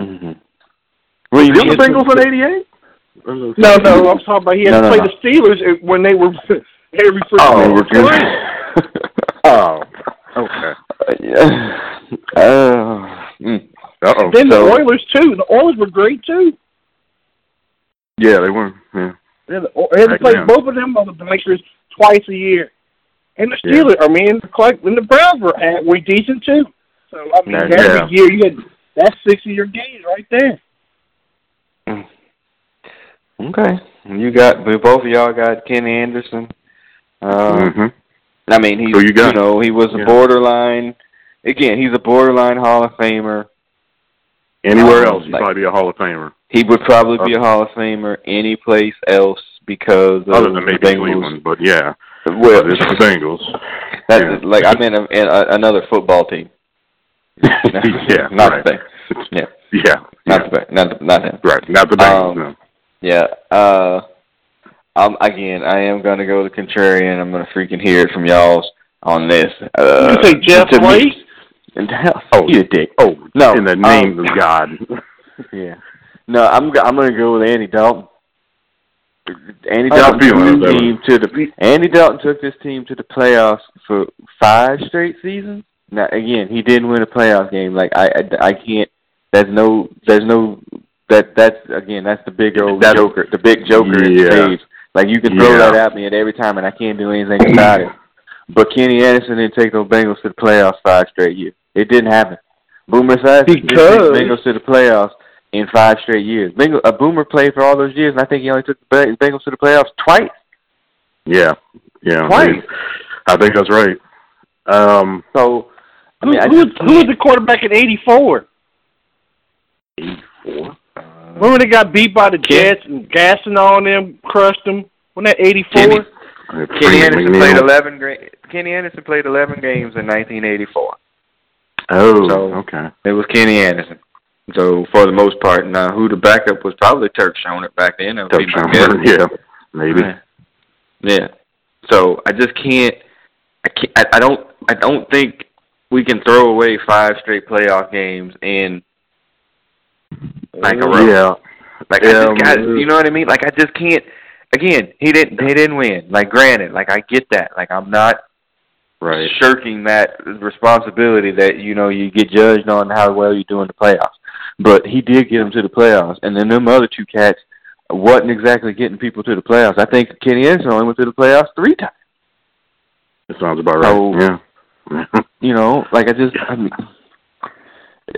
Mm-hmm. Were you Still the Bengals in '88? No, no, I'm talking about he had No, to no, play no. the Steelers when they were every freaking Oh, year. we're good. Oh, okay. yeah. Uh, mm. Uh-oh. Then So- the Oilers too. The Oilers were great too. Yeah, they were. Yeah. They had to, they had to Heck, play man. both of them motherfuckers twice a year. And the Yeah. Steelers, I mean, the Clark and the Browns were at way decent too. So I mean, Yeah. every year you had that's six of your games right there. Okay. You got both of y'all got Kenny Anderson. Uh, hmm I mean, he's Who you know he was a Yeah. borderline. Again, he's a borderline Hall of Famer. Anywhere Um, else, he'd like- probably be a Hall of Famer. He would probably be a Hall of Famer any place else because of Other than maybe the Bengals. Cleveland, but yeah, Well, but it's the Bengals. that's yeah. like I mean, a, a, another football team. yeah, not right. the thing. Yeah, Yeah, not yeah. the not the, not him. right. Not the Bengals. Um, no. Yeah. Uh, um, again, I am gonna go the contrarian. I'm gonna freaking hear it from y'all's on this. Uh, you say Jeff to me- White? And hell, Oh, you a dick. Oh No, in the um, name of God. Yeah. No, I'm I'm gonna go with Andy Dalton. Andy Dalton took this team to the Andy Dalton took this team to the playoffs for five straight seasons. Now again, he didn't win a playoff game. Like I I, I can't. There's no there's no that that's again that's the big old That's- joker the big joker in Yeah. spades. Like you can throw Yeah. that at me at every time and I can't do anything about it. But Kenny Anderson didn't take those Bengals to the playoffs five straight years. It didn't happen. Boomer Esiason didn't take Because- Bengals to the playoffs in five straight years. Bengal, a Boomer played for all those years, and I think he only took the Bengals to the playoffs twice. yeah, yeah. Twice. I think that's right. Um, So, I Who, mean, I who, just who was the quarterback in '84? eighty-four. Remember when they got beat by the Jets and gassing on them, crushed them? Wasn't that '84? Kenny- Anderson played eleven. Gra- Kenny Anderson played eleven games in 1984. Oh, So- okay. It was Kenny Anderson. So for the most part, now who the backup was probably Turk Schonert back then. That would be my yeah, maybe. Yeah. Yeah. So I just can't. I can't. I, I don't. I don't think we can throw away five straight playoff games in like a row. Yeah. Like Yeah, I just, I, um, you know what I mean? Like I just can't. Again, he didn't. He didn't win. Like granted, like I get that. Like I'm not Right. shirking that responsibility that you know you get judged on how well you do in the playoffs. But he did get them to the playoffs, and then them other two cats wasn't exactly getting people to the playoffs. I think Kenny Anderson only went to the playoffs three times. That sounds about right. So- yeah. You know, like I just, I mean,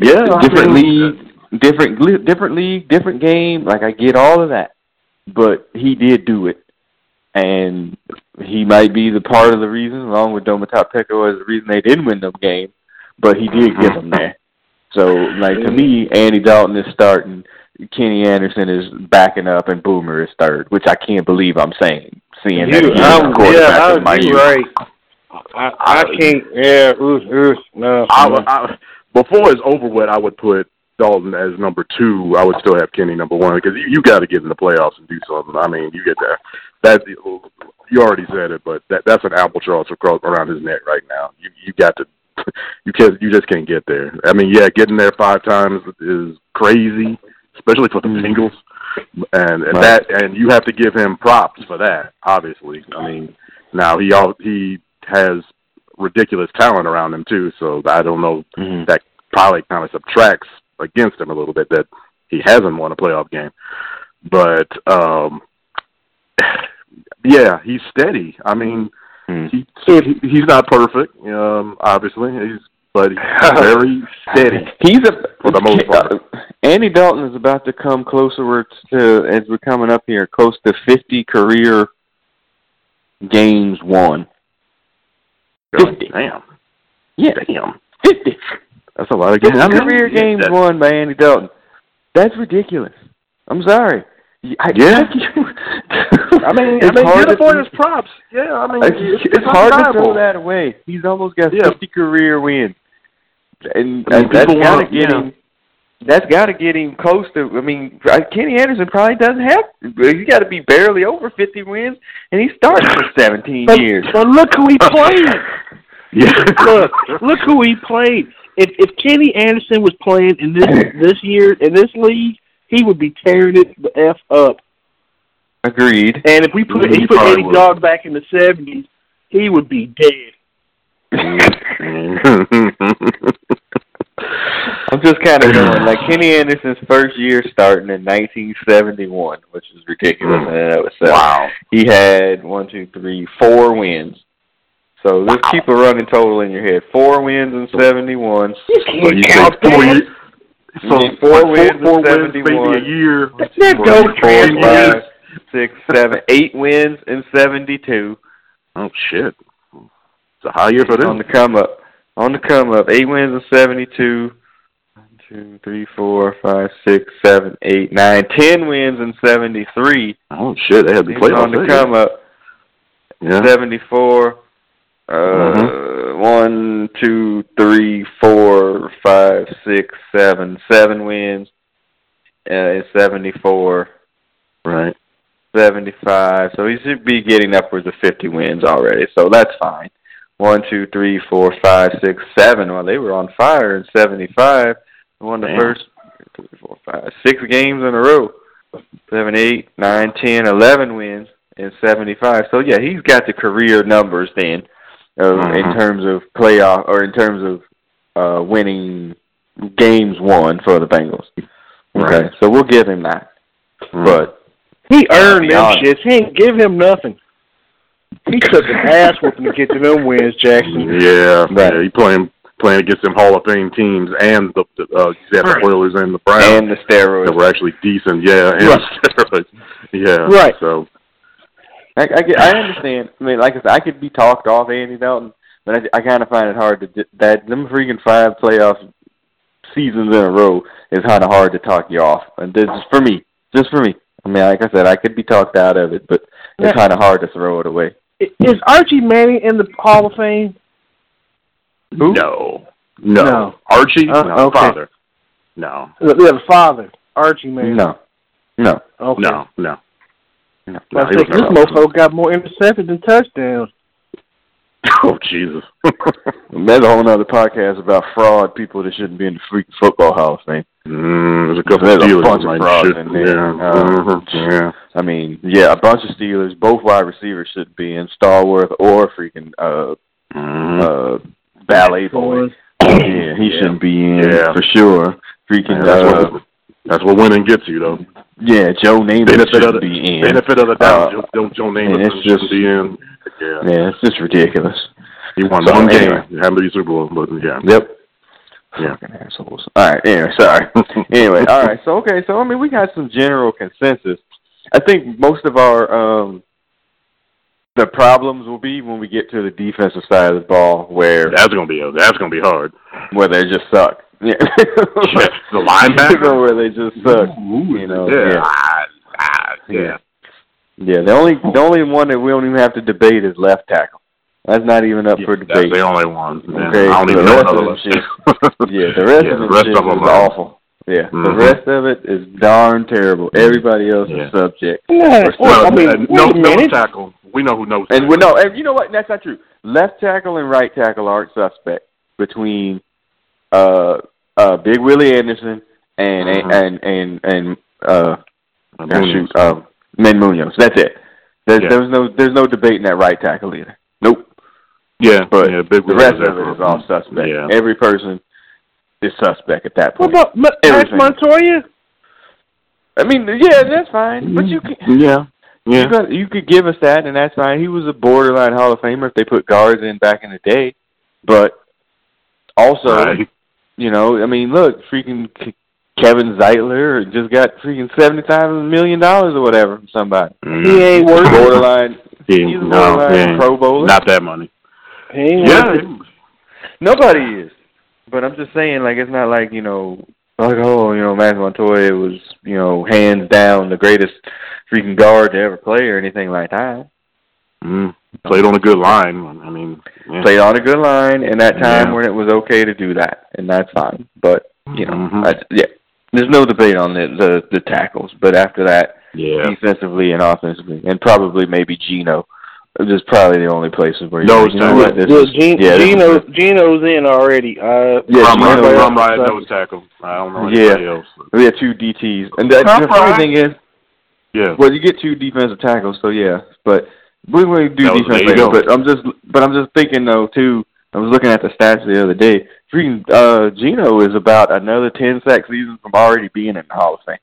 Yeah, I different mean, league, different different league, different game. Like I get all of that, but he did do it, and he might be the part of the reason, along with Domata Peko, as the reason they didn't win them game. But he did get them there. So, like to me, Andy Dalton is starting, Kenny Anderson is backing up, and Boomer is third, which I can't believe I'm saying. Seeing that You, he's I'm, the quarterback yeah, my I'm, youth. you're right. I, I can't. Yeah, oof, oof, no. I, I, before it's over with, I would put Dalton as number two. I would still have Kenny number one because you, you got to get in the playoffs and do something. I mean, you get that. That's you already said it, but that that's an albatross across around his neck right now. You you got to. You can't. You just can't get there. I mean, yeah, getting there five times is crazy, especially for the Bengals, and, and Right. that and you have to give him props for that. Obviously, I mean, now he all he has ridiculous talent around him too. So I don't know Mhm. that probably kind of subtracts against him a little bit that he hasn't won a playoff game. But um yeah, he's steady. I mean, Mhm. he, he he's not perfect, um obviously. He's but he's very steady. He's a For the most part. Andy Dalton is about to come closer to as we're coming up here, close to fifty career games won. Fifty. Damn. Yeah, Damn. fifty. That's a lot of games. Career games won by Andy Dalton. That's ridiculous. I'm sorry. I, Yeah. I mean, it's I mean, hard give to, the his props. Yeah, I mean, it's, it's, it's hard to throw that away. He's almost got Yeah. 50 career wins, and I mean, and that's got to get him. That's got to get him close to. I mean, uh, Kenny Anderson probably doesn't have. He's got to be barely over 50 wins, and he started for 17 But, years. but look who he played. Yeah. look, look who he played. If if Kenny Anderson was playing in this this year in this league, he would be tearing it the f up. Agreed. And if we put He he put probably Eddie would. Dog back in the seventies, he would be dead. I'm just kind of going like Kenny Anderson's first year starting in 1971, which is ridiculous Mm. in and of itself. wow. He had one, two, three, four wins. So let's Wow. keep a running total in your head. Four wins in 71. You So can't you count think four that. years? So Yeah, four like wins four, four in wins, 71. maybe a year. That's not For go four crazy. years. Five, six, seven, eight wins in 72. Oh shit! It's a high year for them. On them. the come up. On the come up. Eight wins in 72. One, two, three, four, five, six, seven, eight, nine, ten wins in 73. Oh shit! They had the He's playoffs. on the there, come up. Yeah. 74. Uh, Mhm. one, two, three, four, five, six, seven, seven wins. Uh, in 74, Right. 75. So he should be getting upwards of 50 wins already. So that's fine. One, two, three, four, five, six, seven. Well, they were on fire in 75. They won the Damn. first three, four, five, six games in a row. Seven, eight, nine, ten, eleven wins in 75. So yeah, he's got the career numbers then, uh, in Mhm. terms of playoff or in terms of uh, winning games won for the Bengals. Okay, Right. so we'll give him that. Mm. But He earned them honest. shits. He ain't give him nothing. He took an ass whooping to get to them wins, Jackson. yeah, Right. yeah, he playing playing against them Hall of Fame teams and the, the uh, you had the Right. Oilers and the Browns and the steroids that steroids. were actually decent. Yeah, and Right. steroids. Yeah, Right. So I, I, get, I understand. I mean, like I said, I could be talked off Andy Dalton, but I, I kind of find it hard to d- that them freaking five playoff seasons in a row is kind of hard to talk you off. And this is for me, just for me. I mean, like I said, I could be talked out of it, but Yeah. it's kind of hard to throw it away. Is Archie Manning in the Hall of Fame? Who? no, No. No. Archie? Uh, no. okay. Father. No. Yeah, the father, Archie Manning. No, no, Okay. No. No. No. No, I he think this mofo got more interceptions than touchdowns. Oh Jesus. That's a whole other podcast about fraud people that shouldn't be in the freaking football hall of fame. mm, there's a couple There's a Steelers bunch that of might frauds shoot- in there. Yeah. Uh, mhm, yeah. I mean, yeah, a bunch of Steelers, both wide receivers shouldn't be in Stallworth or freaking uh Mhm. uh ballet boy. Yeah, he Yeah. shouldn't be in Yeah. for sure. Freaking that's uh, what that's what winning gets you though. yeah, Joe Namath Benefit of the be in. benefit of the doubt. Uh, Joe, Joe, Namath it's just- be in. Yeah. Yeah, it's just ridiculous. He won So, one game. anyway. He happened to be Super Bowl, but yeah. Yep. Yeah. Fucking assholes. All right. Anyway, sorry. anyway, all right. So okay. So I mean, we got some general consensus. I think most of our um the problems will be when we get to the defensive side of the ball, where That's gonna be that's gonna be hard. where they just suck. Yeah. Yeah, the linebacker? where they just suck. You know. yeah. Yeah. Ah, ah, yeah. Yeah. The only the only one that we don't even have to debate is left tackle. That's not even up for debate. That's debate. the only one. Man, Okay, I don't the even know rest of another them list. shit- Yeah, the rest Yeah, of the rest of them is are- awful. Yeah, the Mhm. rest of it is darn terrible. Everybody else Yeah. is subject. Yeah, Well, I mean, uh, no, a no tackle. We know who knows. And we no, and you know what? That's not true. Left tackle and right tackle aren't suspect between uh uh Big Willie Anderson and Mhm. and and and uh Uh, Munoz. shoot, um Men Munoz. That's it. There's Yeah. there's no there's no debating that right tackle either. Nope. Yeah, But yeah, big The rest was of it is all suspect. Yeah. Every person is suspect at that point. What about Max Montoya? I mean, yeah, that's fine. But you can Yeah, yeah. You, got, you could give us that, and that's fine. He was a borderline Hall of Famer if they put guards in back in the day. But also, Right. You know, I mean, look, freaking Kevin Zeitler just got freaking seventy-five million dollars or whatever from somebody. Mhm. He ain't worth. Borderline, He- he's no, borderline he. Pro Bowler. Not that money. He ain't Yeah, worth it. Nobody is. But I'm just saying, like, it's not like you know, like oh, you know, Max Montoya was, you know, hands down the greatest freaking guard to ever play or anything like that. Mm. played on a good line. I mean, yeah. played on a good line in that time Yeah. when it was okay to do that, and that's fine. But you know, Mhm. I, yeah, there's no debate on the, the the tackles. But after that, yeah. defensively and offensively, and probably maybe Geno, this is probably the only places where you, Nose you know tackle. what, this Yeah, is- Geno, yeah, this Geno, Geno's in already. Uh, Yeah, Rum, Geno- Rum, Geno- Rum Riot nose tackle. I don't know Yeah. anybody else. we had two DTs, and that, the funny Bryan. thing is, Yeah. well, you get two defensive tackles, so yeah. But we we do That defense later. But I'm just, but I'm just thinking though too. I was looking at the stats the other day. Freaking uh, Geno is about another ten sack season from already being in the Hall of Fame.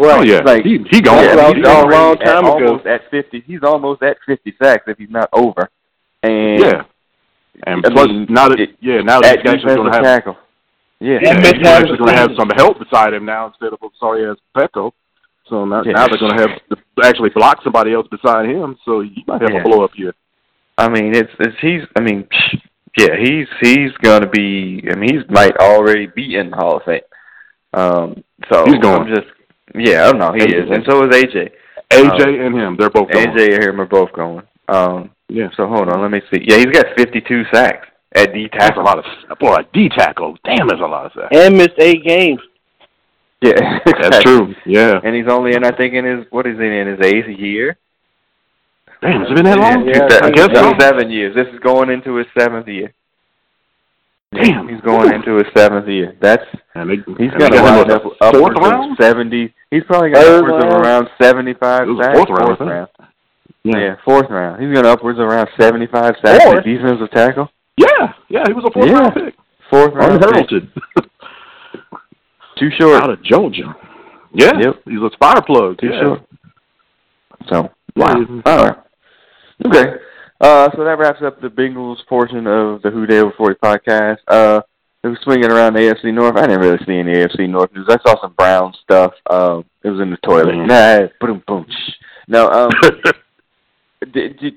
Oh yeah. Like- he he gone. yeah, well, he's a long time at, ago. almost at fifty. He's almost at fifty sacks if he's not over. And yeah. And I plus, mean, now that it- yeah, now that at he's actually going to have tackle. Yeah, yeah, And he's Mitch actually going to have some help beside him now instead of a sorry ass Peko. So now, Yeah. now they're going to have to actually block somebody else beside him. So you might have Yeah. a blow up here. I mean, it's it's he's. I mean, yeah, he's he's gonna be. I mean, he's might already be in the Hall of Fame. Um, so He's going. I'm just. Yeah, I don't know. He is, and so is AJ. AJ and him, they're both going. AJ and him are both going. Um, Yeah. so hold on, let me see. Yeah, he's got 52 sacks at D That's a lot of boy. A D tackle. Damn, that's a lot of sacks. and missed eight games. Yeah, That's true. Yeah. And he's only in, I think, in his what is he in his eighth year? Damn, has it been that long? Yeah, I guess so. seven years. This is going into his seventh year. Damn. He's going into his seventh year. That's And they, he's got to got him wind up upwards round. of seventy. He's probably got Third upwards of round. around seventy-five sacks. fourth round, think. round. Yeah. Yeah, fourth round. He's got upwards of around seventy-five sacks Fourth? defensive tackle. yeah, yeah, he was a fourth Yeah. round pick. Fourth round. pick. Unheralded. Too short. Out of Georgia. Yeah. Yep. He's a fire plug. Too yeah. short. So Wow. wow. All right. Okay. Uh, so that wraps up the Bengals portion of the Who Dey Over Forty podcast. Uh, it was swinging around the AFC North. I didn't really see any AFC North news. I saw some Brown stuff. Um, it was in the toilet. Mhm. Nah, boom, boom. No, um,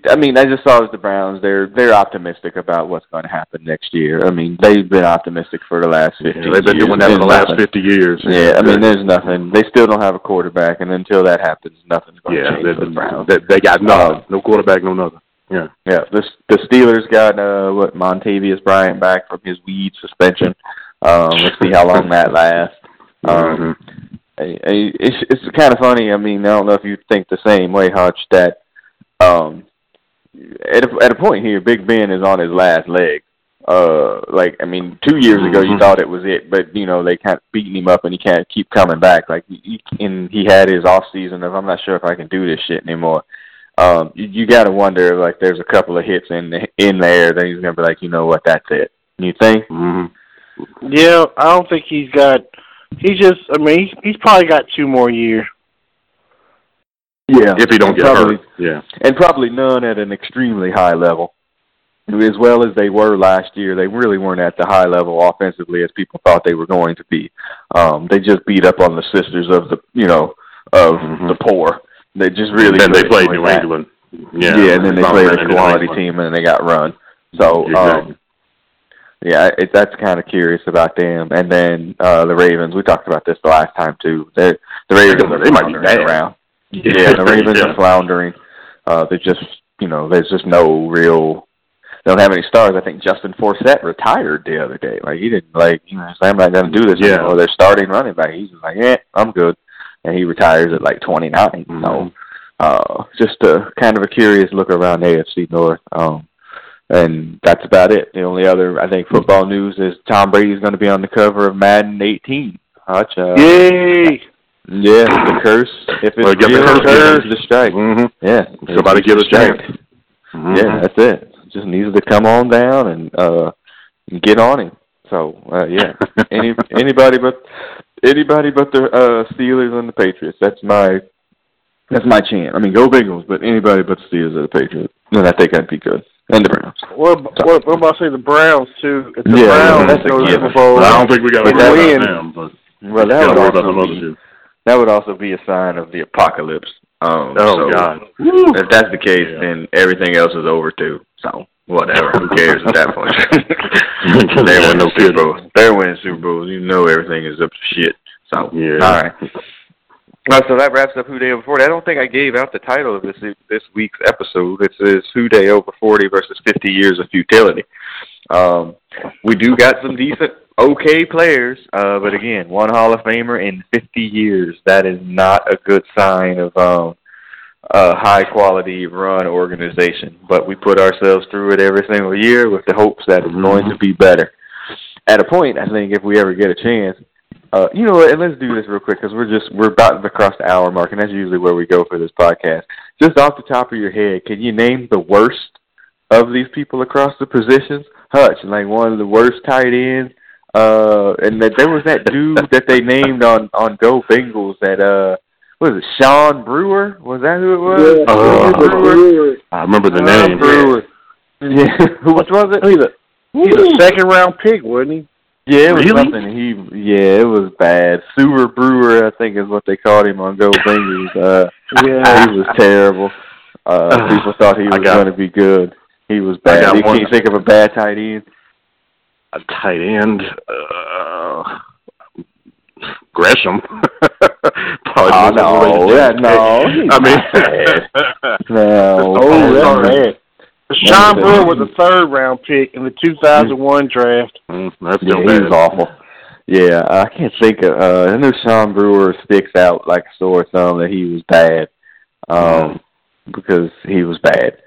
I mean, I just saw the Browns. They're they're optimistic about what's going to happen next year. I mean, they've been optimistic for the last fifteen. Yeah, they've been doing that for the last nothing. fifty years. Yeah, I mean, there's nothing. They still don't have a quarterback, and until that happens, nothing's going to yeah, change they, for the Browns. they, they got nothing. Um, no quarterback, no nothing. Yeah. Yeah. The the Steelers got uh what Martavis Bryant back from his weed suspension. Um, let's see how long that lasts. Um, Mhm. I- I- it's it's kind of funny. I mean, I don't know if you think the same way, Hutch. That um, at a, at a point here, Big Ben is on his last leg. Uh, like I mean, two years ago you Mhm. thought it was it, but you know they kind of beating him up and he can't keep coming back. Like he, and he had his off season of I'm not sure if I can do this shit anymore. Um, you, you got to wonder like there's a couple of hits in the, in there that he's gonna be like, you know what, that's it. You think? Mhm. Yeah, I don't think he's got. He's just. I mean, he's, he's probably got two more years. Yeah. If he don't get Probably. hurt, yeah. and probably none at an extremely high level. As well as they were last year, they really weren't at the high level offensively as people thought they were going to be. Um, they just beat up on the sisters of the, you know, of Mhm. the poor. They just really. And then they played New that. England. Yeah, Yeah, and then they played a quality team and then they got run. So, Exactly. um, yeah, it, that's kind of curious about them. And then uh the Ravens. We talked about this the last time too. They're the Ravens They might be bad. around. Yeah, the Ravens Yeah. are floundering. Uh, they just, you know, there's just no real. They don't have any stars. I think Justin Forsett retired the other day. Like he didn't like, you know, I'm not going to do this Yeah. anymore. They're starting running back. He's just like, yeah, I'm good, and he retires at like 29. So, Mhm. uh, just a kind of a curious look around AFC North. Um, and that's about it. The only other, I think, football news is Tom Brady's going to be on the cover of Madden 18. Hutch, uh, Yay! Yeah, the curse. If it's Well, get the real, curse. give the strike. Mhm. Yeah, Somebody give us strike. strength. Mhm. Yeah, that's it. Just needs to come on down and uh get on him. So uh yeah, any anybody but anybody but the uh Steelers and the Patriots. That's my that's my chant. I mean, go Bengals, but anybody but the Steelers or the Patriots. Then I think I'd be good. And the Browns. What, what, what about say the Browns too? If the Yeah, Browns that's a go given. Super Bowl, But I don't think we got But to worry win. about them. But Well, that gotta would worry about them also other be, two. That would also be a sign of the apocalypse. Um, Oh so God. If that's the case, Yeah. then everything else is over too. So whatever, who cares at that point? Yeah, They're winning no Super kidding. Bowls. They're winning Super Bowls. You know everything is up to shit. So Yeah. all right. Well, so that wraps up Who Dey Over Forty. I don't think I gave out the title of this this week's episode. It says Who Dey Over Forty versus Fifty Years of Futility. Um, we do got some decent, okay players, uh, but again, one Hall of Famer in 50 years. That is not a good sign of um, a high quality run organization. But we put ourselves through it every single year with the hopes that it's going to be better. At a point, I think if we ever get a chance, uh, you know? And let's do this real quick because we're just we're about to cross the hour mark, and that's usually where we go for this podcast. Just off the top of your head, can you name the worst of these people across the positions? Hutch, like one of the worst tight ends. Uh, and that there was that dude that they named on on Go Bengals that uh, was it Sean Brewer? Was that who it was? Oh. Brewer. I remember the Sean name. Brewer. Yeah, who which was it? He's a he's a second round pick, wasn't he? Yeah, it was Really? something. He, yeah, it was bad. Sewer Brewer, I think, is what they called him on Go Bengals. Uh, Yeah. he was terrible. Uh, Uh, people thought he was going to be good. He was bad. You can't think of a bad tight end. A tight end. Uh, Gresham. Probably Oh, no, yeah, no, I mean, No. Oh, that's Sean Brewer was a third round pick in the 2001 draft. Mm, that's Yeah, he was awful. Yeah, I can't think of. Uh, I know Sean Brewer sticks out like a sore thumb that he was bad, um, because he was bad.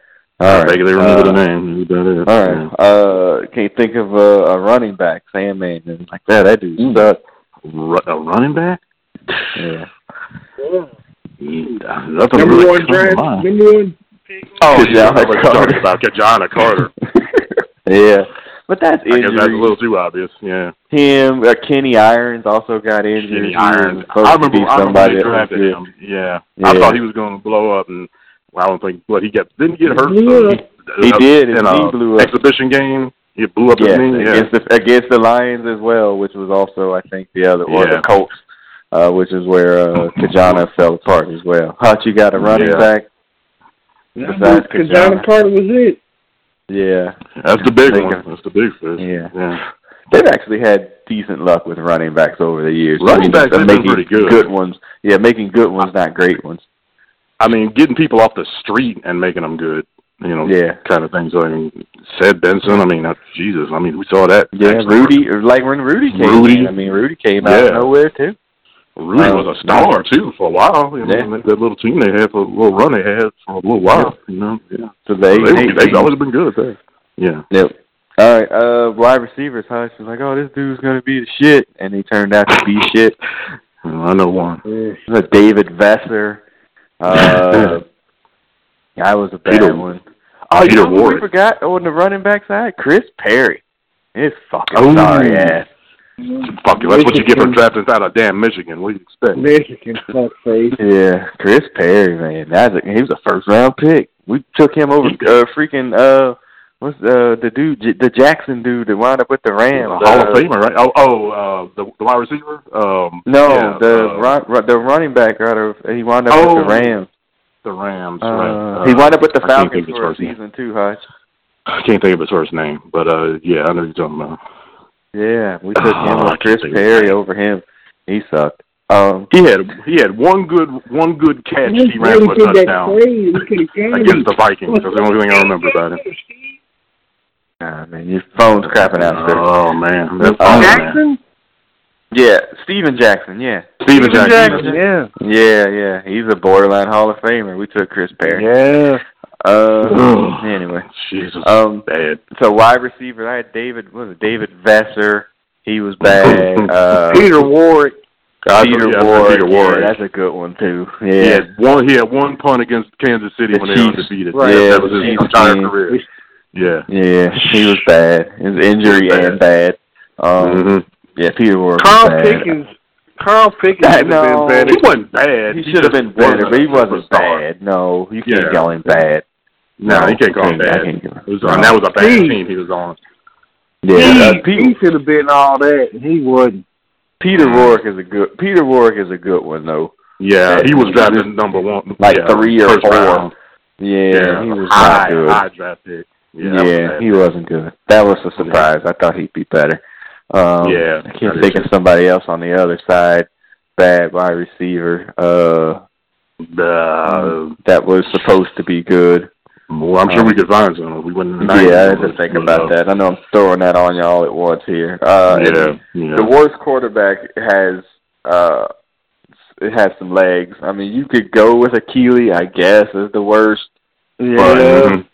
All I right, vaguely remember uh, the name. That's about it. All right. Uh, can't think of a, a running back, Sandman, and like that. That dude Mm. sucked. Ru- a running back? Yeah. Yeah, nothing Number really one draft, number one. Oh, yeah, I was Carter. talking about Ki-Jana Carter. yeah, but that's I guess that's a little too obvious. Yeah. Him, uh, Kenny Irons also got injured. Kenny Irons. I remember. I remember somebody they drafted him. Yeah. I thought he was going to blow up, and well, I don't think. But he got didn't get hurt. Yeah. He uh, did, in knee a blew up. exhibition game. He blew up Yes, his knee. Yeah. against the against the Lions as well, which was also I think the other or Yeah. the Colts, uh, which is where uh, Ki-Jana fell apart as well. Hutch, you got a running Yeah. back? Besides Because Ki-Jana. Carter was it. Yeah, That's the big one. That's the big fish. Yeah. Yeah. they've actually had decent luck with running backs over the years. Running I mean, backs, they've been making pretty good. ones. Yeah, making good ones, not great ones. I mean, getting people off the street and making them good. you know, Yeah. kind of things. I mean, said Benson. I mean, uh, Jesus. I mean, we saw that. Yeah. Rudy, or like when Rudy came Rudy. in. I mean, Rudy came out Yeah. of nowhere too. Rudy Uh, was a star too for a while. You know, Yeah. that, that little team they had for a little run they had for a little while. You know, yeah. So they, they, they, they've always been good that. Yeah. Yep. All right, uh, wide receivers. Hush was like, "Oh, this dude's gonna be the shit," and he turned out to be shit. I know one. Uh, David Vesser. Uh, I was a bad Peter- one. Oh, you know who we Warrick. forgot on the running back side? Chris Perry. His fucking Oh. sorry ass. Fuck you. That's what you get for drafting out of damn Michigan. What do you expect? Michigan, fuck face. Yeah, Chris Perry, man. That's a, he was a first round pick. We took him over uh, freaking uh what's uh the dude J- the Jackson dude that wound up with the A Rams. Hall uh, of Famer, right? Oh, oh, uh, the, the wide receiver. Um, No, yeah, the uh, run, run, the running back rather he wound up with Oh, the Rams. the Rams. Uh, right. he wound up with the Falcons think of his for a first name. season too, Hutch. I can't think of his first name, but uh, yeah, I know you're talking about. Yeah, we took him Oh, I over Chris think of his Perry over him. He sucked. Um, He had he had one good one good catch. He ran for a touchdown against the Vikings. That's the only thing I remember about him. Nah, man, your phone's crapping out, sir. Oh man, that's Uh, awesome, man. Jackson? Yeah, Steven Jackson. Yeah, Steven Steven Jackson. yeah. yeah, yeah. He's a borderline Hall of Famer. We took Chris Perry. Yeah. Uh, anyway, Jesus, um, bad. so wide receiver, I had David. What was it? David Verser. He was bad. Uh, Peter Warrick. I- Peter yeah, Ward. Peter Ward. Yeah, that's a good one too. He Yeah, had one. He had one punt against Kansas City The when they were Chiefs. undefeated. Right. Yeah, Yeah, that was his entire team. career. Yeah. yeah, he was bad. His injury He was and bad. Um, Mhm. yeah, Peter Ward. Carl was bad. Pickens. Carl Pickens I would have know. been better. He wasn't bad. He should have been just better, but he wasn't superstar. bad. No, you can't Yeah. call him bad. No, he can't call him I bad. can't give him- It was, and that was a bad He- team he was on. Yeah, he, uh, he should have been all that, and he wasn't. Peter Rourke is a good. Peter Rourke is a good one though. Yeah, he was drafted number one, Like yeah, three or four. Yeah, Yeah, he was high, not good. high draft pick. Yeah, Yeah, that was bad. he wasn't good. That was a surprise. I thought he'd be better. Um, Yeah, I I can't think of somebody else on the other side. Bad wide receiver. Uh, Uh, that was supposed to be good. well, I'm sure we could find some. We wouldn't. the 90s. Yeah, I to think about that. I know I'm throwing that on you all at once here. Uh, Yeah, yeah. the worst quarterback has uh it has some legs. I mean, you could go with Akili, I guess, as the worst. But, Yeah, mhm.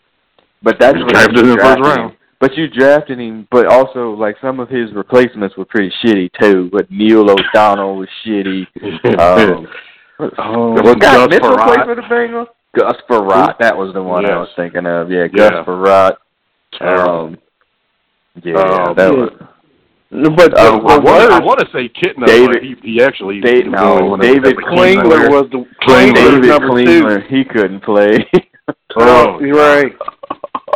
But that's what drafted you in the first drafted round. him. But you drafted him, but also like some of his replacements were pretty shitty too. But Neil O'Donnell was shitty. Um, Oh, well, Gus Frerotte. for the Bengals. Gus Frerotte, that was the one I was thinking of. Yeah, Yeah. Gus Frerotte. Terrible. Um, yeah, Um, that yeah. was. But Uh, I the want, I want to say Kitna, David- he, he actually was no, doing one of David Klingler was the Klingler. David was Klingler, he couldn't play. Oh, right.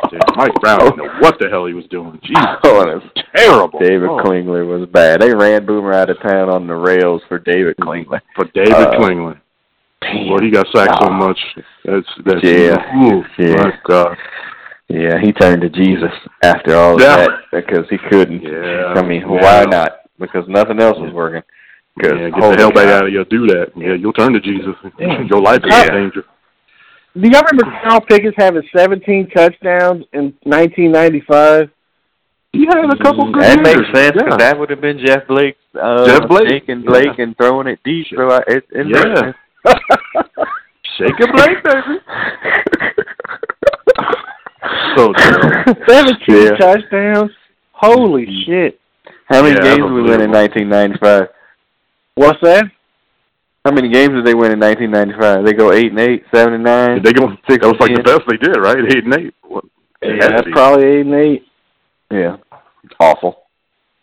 Dude, Mike Brown didn't know what the hell he was doing. Jesus, Honest. terrible. David oh, Klingler was bad. They ran Boomer out of town on the rails for David Klingler. for David Uh, Klingler. Boy, he got sacked so Oh. much. That's that's Yeah. Ooh, Yeah. My God. Yeah, he turned to Jesus after all of Yeah. that because he couldn't. Yeah. I mean, Yeah. why not? Because nothing else was working. 'Cause Yeah, get the hell back God. out of here. Do that. Yeah, you'll turn to Jesus. Yeah. Your life is in danger. Do y'all remember Carl Pickens having 17 touchdowns in 1995? He had a couple good That years. makes sense because Yeah. that would have been Jeff Blake's uh, Jeff Blake. taking Blake Yeah. and throwing it deep. So I, it, it Yeah. sense. Shake a Blake, baby. So terrible. 17 Yeah. touchdowns? Holy shit. How many Yeah, games did we win in 1995? What's that? How many games did they win in 1995? They go eight and eight, seven and nine. Did they go? Six That was like and the best they did, right? Eight and eight. What? It Yeah, that's probably 8 and 8. Yeah, awful.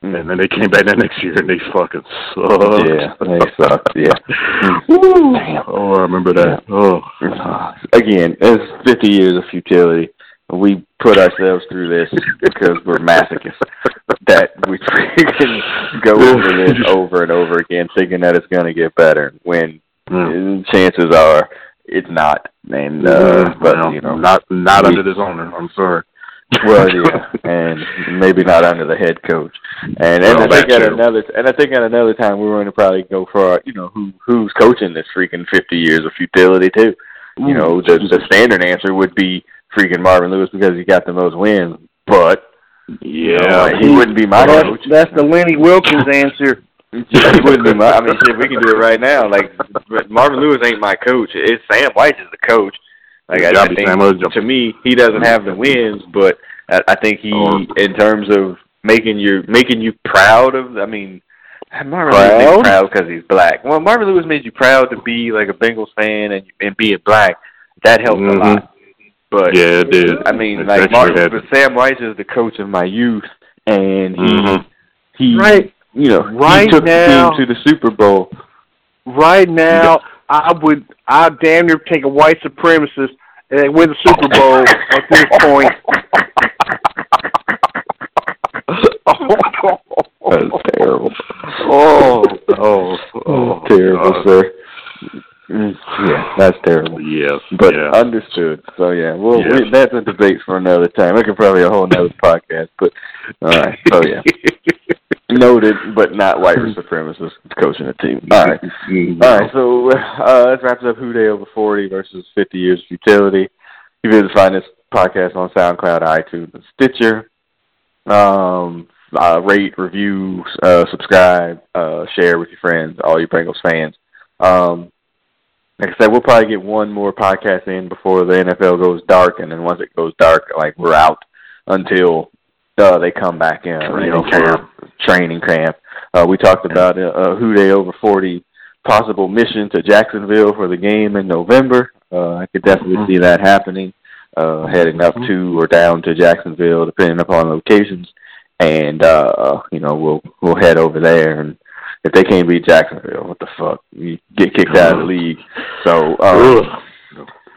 And then they came back that next year and they fucking sucked. Yeah, they sucked. Yeah. Woo. Damn. Oh, I remember that. Oh. Again, it's 50 years of futility. We put ourselves through this because we're masochists. That we can go over this over and over again, thinking that it's going to get better. When Mm. chances are it's not. And uh, but well, you know, not not we- under this owner. I'm sorry. well, yeah, and maybe not under the head coach. And and Well, I think at too. another and I think at another time we're going to probably go for our, you know who who's coaching this freaking fifty years of futility too. You know, the the standard answer would be freaking Marvin Lewis because he got the most wins, but Yeah, you know, like, he wouldn't be my that's, coach. that's the Lenny Wilkens answer. he wouldn't be my. I mean, shit, we can do it right now. Like Marvin Lewis ain't my coach. It's Sam Wyche is the coach. Like I, I gotta think to me, he doesn't have the wins, but I, I think he, Or- in terms of making you making you proud of. I mean, Marvin Lewis Proud? ain't proud because he's black. Well, Marvin Lewis made you proud to be like a Bengals fan and and being black. That helped Mhm. a lot. But yeah, it did. I mean, It like actually but Sam Wyche is the coach of my youth, and he Mhm. he Right, you know Right he took now- the team to the Super Bowl. right now, I would, I damn near take a white supremacist and win the Super Bowl at this point. That's terrible. Oh, oh, oh, terrible, God. sir. Mm, Yeah, that's terrible. Yes, But yeah. understood. So yeah, well, Yes. we, that's a debate for another time. We could probably a whole nother podcast. But all right, so yeah, noted, but not white supremacist coaching a team. All right. Mhm. All right, so uh, let's wrap it up. Who Dey over 40 versus 50 Years of Futility. You can find this podcast on SoundCloud, iTunes, and Stitcher. Um, uh, rate, review, uh, subscribe, uh, share with your friends, all your Bengals fans. Um, like I said, we'll probably get one more podcast in before the NFL goes dark, and then once it goes dark, like we're out until uh, they come back in, you know, Training camp. for training camp. Uh, we talked about uh, uh, Who Dey over 40 possible mission to Jacksonville for the game in November. Uh, I could definitely Mhm. see that happening, uh, heading up Mhm. to or down to Jacksonville, depending upon locations. And uh, you know, we'll we'll head over there, and if they can't beat Jacksonville, what the fuck? You get kicked out of the league. So um,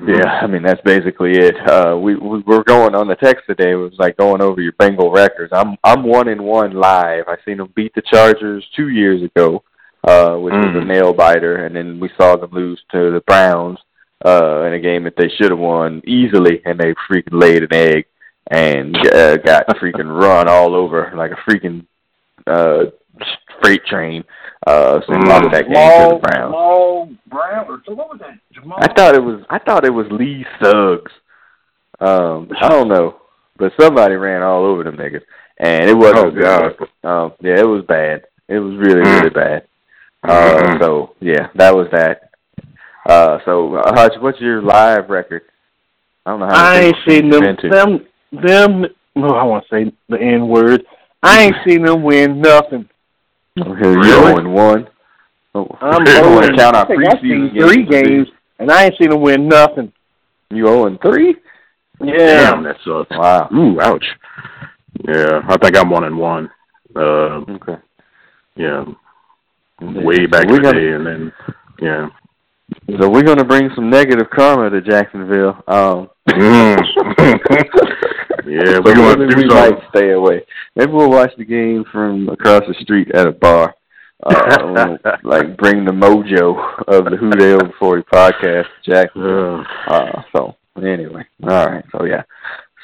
yeah, I mean that's basically it. Uh, we, we we're going on the text today. It was like going over your Bengal records. I'm I'm one in one live. I seen them beat the Chargers two years ago, uh, which was a Mm. nail biter, and then we saw them lose to the Browns uh, in a game that they should have won easily, and they freaking laid an egg and uh, got freaking run all over like a freaking uh, freight train. Uh, so Mm. lost that game to the Browns. Jamal Brown, or so what was that? Jamal. I thought it was I thought it was Lee Suggs. Um, I don't know, but somebody ran all over them niggas, and it wasn't. Oh, a good God. Um, yeah, it was bad. It was really Mm. really bad. Uh, so yeah, that was that. Uh, so uh, Hutch, what's your live record? I don't know how. I many ain't seen them. been to. Them. Them. No, I want to say the N word. I ain't seen them win nothing. Okay, you're Really? going one. Oh, I'm you want owing- to count I our think I've preseason three games? games, and I ain't seen them win nothing. You owing three? Yeah. Damn, that sucks. Wow. Ooh, ouch. Yeah, I think I'm one and one. Uh, Okay. yeah, way back we're in the gonna, day, and then yeah. So we're gonna bring some negative karma to Jacksonville. Um, Yeah, so we're gonna do we something. might stay away. Maybe we'll watch the game from across the street at a bar. Uh, like bring the mojo of the Who Dey Over Forty podcast Jack. Uh, so anyway, all right. So yeah,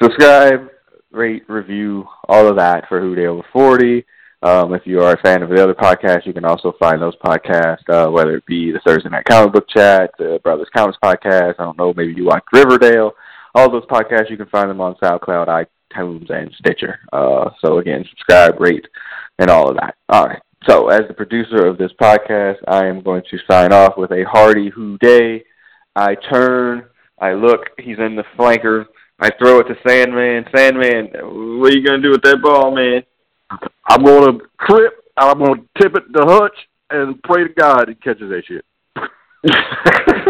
subscribe, rate, review, all of that for Who Dey Over Forty. Um, if you are a fan of the other podcasts, you can also find those podcasts, uh, whether it be the Thursday Night Comic Book Chat, the Brothers Comics Podcast. I don't know, maybe you watch Riverdale. All those podcasts, you can find them on SoundCloud, iTunes, and Stitcher. Uh, so again, subscribe, rate, and all of that. All right. So as the producer of this podcast, I am going to sign off with a hearty Who Dey. I turn, I look, he's in the flanker. I throw it to Sandman. Sandman, what are you gonna do with that ball, man? I'm gonna trip. I'm gonna tip it to Hutch and pray to God he catches that shit.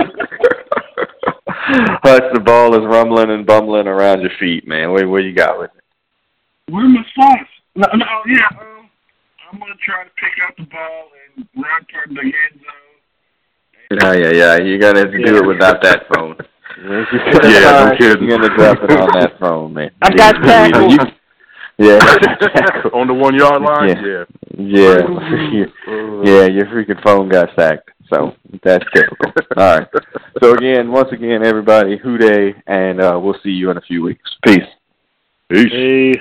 Hutch, the ball is rumbling and bumbling around your feet, man. What, what you got with it? Where are my socks? No, no, yeah. Um, I'm gonna try to pick up the ball and run toward the end zone. Yeah, yeah, yeah. You're gonna have to do it without that phone. Yeah, no kidding. You're gonna drop it on that phone, man. I got You- tackled. Yeah. On the one yard line, Yeah. yeah. Yeah. Yeah, your freaking phone got sacked. So that's typical. All right. So again, once again, everybody, Who Dey, and uh, we'll see you in a few weeks. Peace. Peace. Hey.